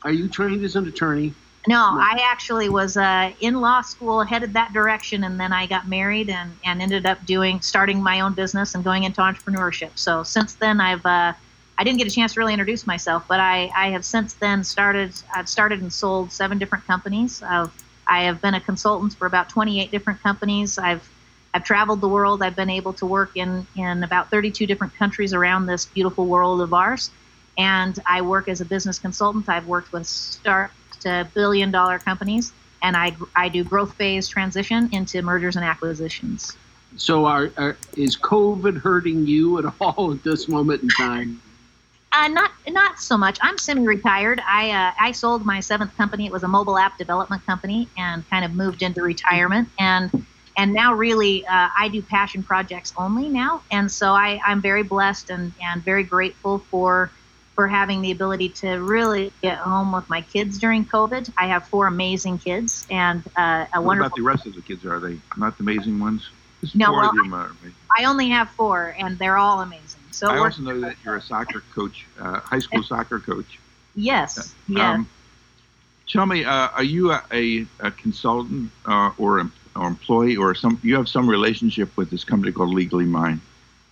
Are you trained as an attorney? no, No. I actually was uh, in law school, headed that direction, and then I got married and, and ended up doing starting my own business and going into entrepreneurship. So since then, I've uh, I didn't get a chance to really introduce myself, but I, I have since then started I've started and sold seven different companies. I've I have been a consultant for about 28 different companies. I've I've traveled the world. I've been able to work in in about 32 different countries around this beautiful world of ours. And I work as a business consultant. I've worked with start to billion dollar companies, and I I do growth phase transition into mergers and acquisitions. So, are, are is COVID hurting you at all at this moment in time? Uh, not not so much. I'm semi-retired. I uh, I sold my seventh company. It was a mobile app development company, and kind of moved into retirement. And and now really, uh, I do passion projects only now. And so I I'm very blessed and and very grateful for for having the ability to really get home with my kids during COVID. I have four amazing kids and uh, a What wonderful. about the rest of the kids? Are they not the amazing ones? Just No, well, of them are amazing. I only have four, and they're all amazing. So I also know that you're a soccer coach, uh, high school soccer coach. yes, yes. Um, tell me, uh, are you a, a, a consultant uh, or, or employee or some? You have some relationship with this company called Legally Mine.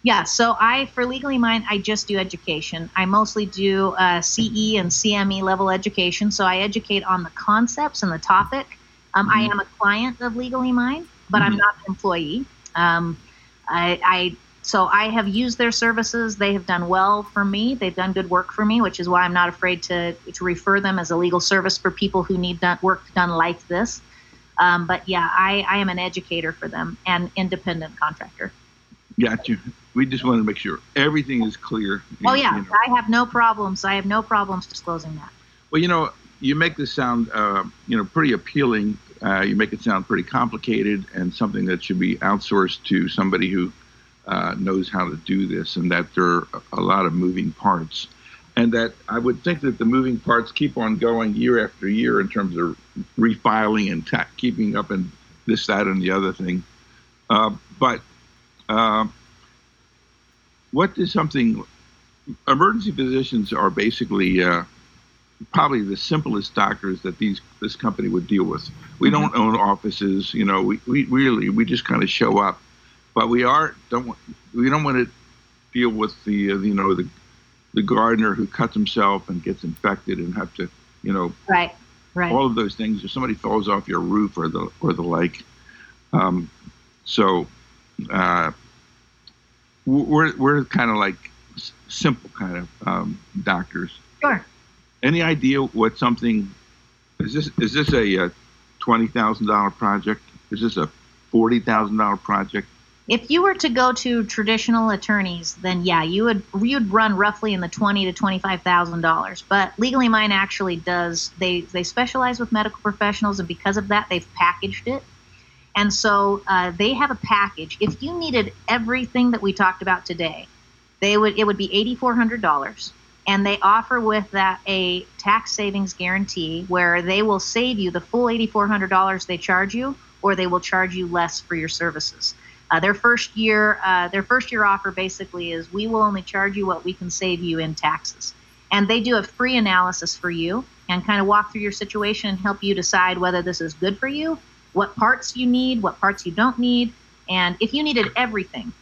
Yeah, so I for Legally Mine, I just do education. I mostly do uh, CE and CME level education. So I educate on the concepts and the topic. Um, I Mhm. am a client of Legally Mine, but I'm Mhm. not an employee. Um, I, I so I have used their services. They have done well for me. They've done good work for me, which is why I'm not afraid to to refer them as a legal service for people who need done, work done like this. Um, but yeah, I, I am an educator for them and independent contractor. Got you. We just wanted to make sure everything is clear. Oh yeah, you know. I have no problems. I have no problems disclosing that. Well, you know, you make this sound, uh, you know, pretty appealing. Uh, you make it sound pretty complicated and something that should be outsourced to somebody who uh, knows how to do this, and that there are a lot of moving parts, and that I would think that the moving parts keep on going year after year in terms of refiling and ta- keeping up and this, that, and the other thing. Uh, but uh, what is something? Emergency physicians are basically uh, probably the simplest doctors that these this company would deal with. We don't own offices, you know. We, we really we just kind of show up, but we are don't want, we don't want to deal with the uh, you know the the gardener who cuts himself and gets infected and have to you know Right, right. all of those things. If somebody falls off your roof or the or the like, um, so uh, we're we're kind of like simple kind of um, doctors. Sure. Any idea what something is this? Is this a, uh twenty thousand dollar project? Is this a forty thousand dollar project? If you were to go to traditional attorneys, then yeah, you would you'd run roughly in the twenty to twenty five thousand dollars. But Legally Mine actually does they they specialize with medical professionals, and because of that, they've packaged it. And so uh, they have a package. If you needed everything that we talked about today, they would it would be eighty four hundred dollars. And they offer with that a tax savings guarantee where they will save you the full eighty four hundred dollars they charge you, or they will charge you less for your services. Uh, their first year, uh, their first year offer basically is we will only charge you what we can save you in taxes, and they do a free analysis for you and kind of walk through your situation and help you decide whether this is good for you, what parts you need, what parts you don't need, and if you needed everything,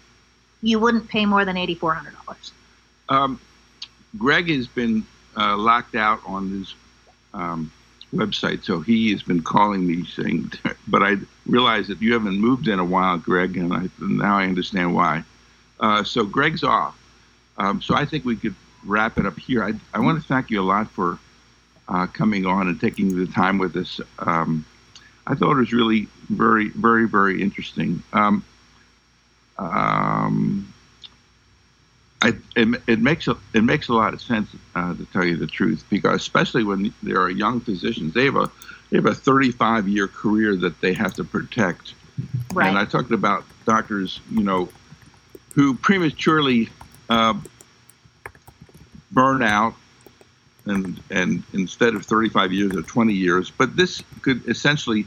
you wouldn't pay more than eighty four hundred dollars. Um, Greg has been uh, locked out on this um, website, so he has been calling me saying, but I realize that you haven't moved in a while, Greg, and I, now I understand why. Uh, so Greg's off. Um, so I think we could wrap it up here. I, I want to thank you a lot for uh, coming on and taking the time with us. Um, I thought it was really very, very, very interesting. Um, um I, it, it, makes a, it makes a lot of sense uh, to tell you the truth because especially when there are young physicians, they have a they have a 35 year career that they have to protect. Right. And I talked about doctors, you know, who prematurely uh, burn out, and and instead of 35 years or 20 years, but this could essentially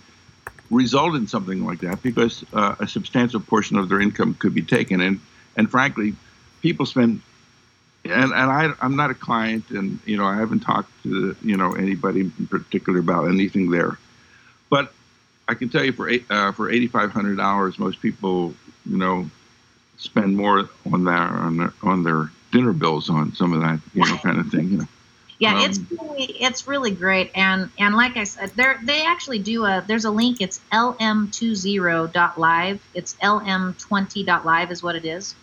result in something like that because uh, a substantial portion of their income could be taken and and frankly people spend and, and I, I'm not a client, and you know I haven't talked to you know anybody in particular about anything there, but I can tell you for eight, uh, for eighty five hundred dollars, most people you know spend more on their on their on their dinner bills on some of that you know kind of thing. You know. Yeah, um, it's really it's really great, and and like I said, they they actually do a there's a link. It's lm20.live. It's lm20.live is what it is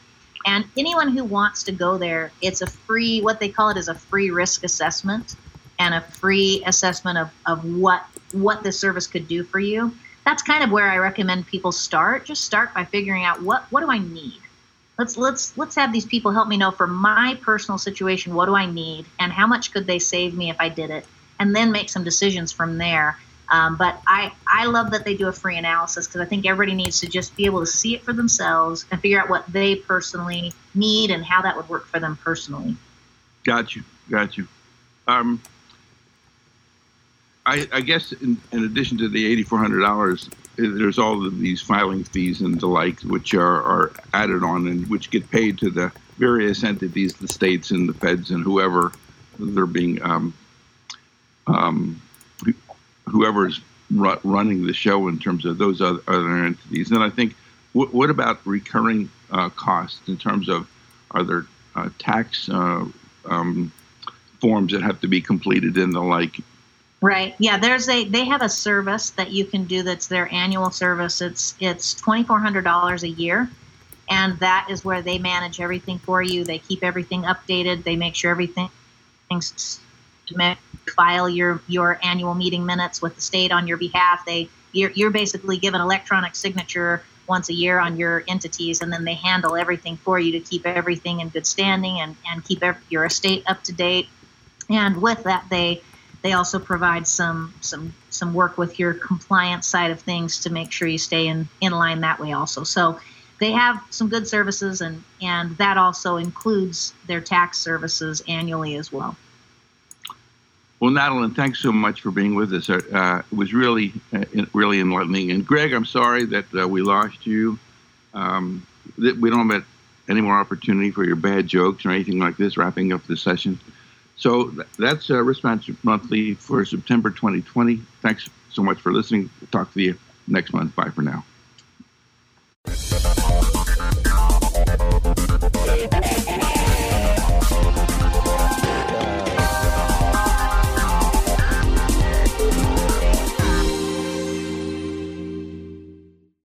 and anyone who wants to go there, it's a free, what they call it is a free risk assessment and a free assessment of, of what what the service could do for you. That's kind of where I recommend people start. Just start by figuring out what what do I need. Let's let's let's have these people help me know for my personal situation what do I need and how much could they save me if I did it, and then make some decisions from there. Um, but I, I love that they do a free analysis because I think everybody needs to just be able to see it for themselves and figure out what they personally need and how that would work for them personally. Got you. Got you. Um, I, I, guess in, in, addition to the $8,400, there's all of these filing fees and the like, which are, are added on and which get paid to the various entities, the states and the feds and whoever they're being um, um, whoever's ru- running the show in terms of those other, other entities. And I think, what about recurring uh, costs in terms of are there uh, tax uh, um, forms that have to be completed and the like? Right. Yeah. There's a they have a service that you can do that's their annual service. It's it's twenty four hundred dollars a year, and that is where they manage everything for you. They keep everything updated. They make sure everything's file your your annual meeting minutes with the state on your behalf. They you're, you're basically given electronic signature once a year on your entities, and then they handle everything for you to keep everything in good standing and and keep your estate up to date. And with that, they they also provide some some some work with your compliance side of things to make sure you stay in in line that way also. So they have some good services and and that also includes their tax services annually as well. Well, Madeline, thanks so much for being with us. Uh, it was really, uh, really enlightening. And Greg, I'm sorry that uh, we lost you. Um, that we don't have any more opportunity for your bad jokes or anything like this. Wrapping up the session. So that's uh, Response Monthly for September 2020. Thanks so much for listening. Talk to you next month. Bye for now.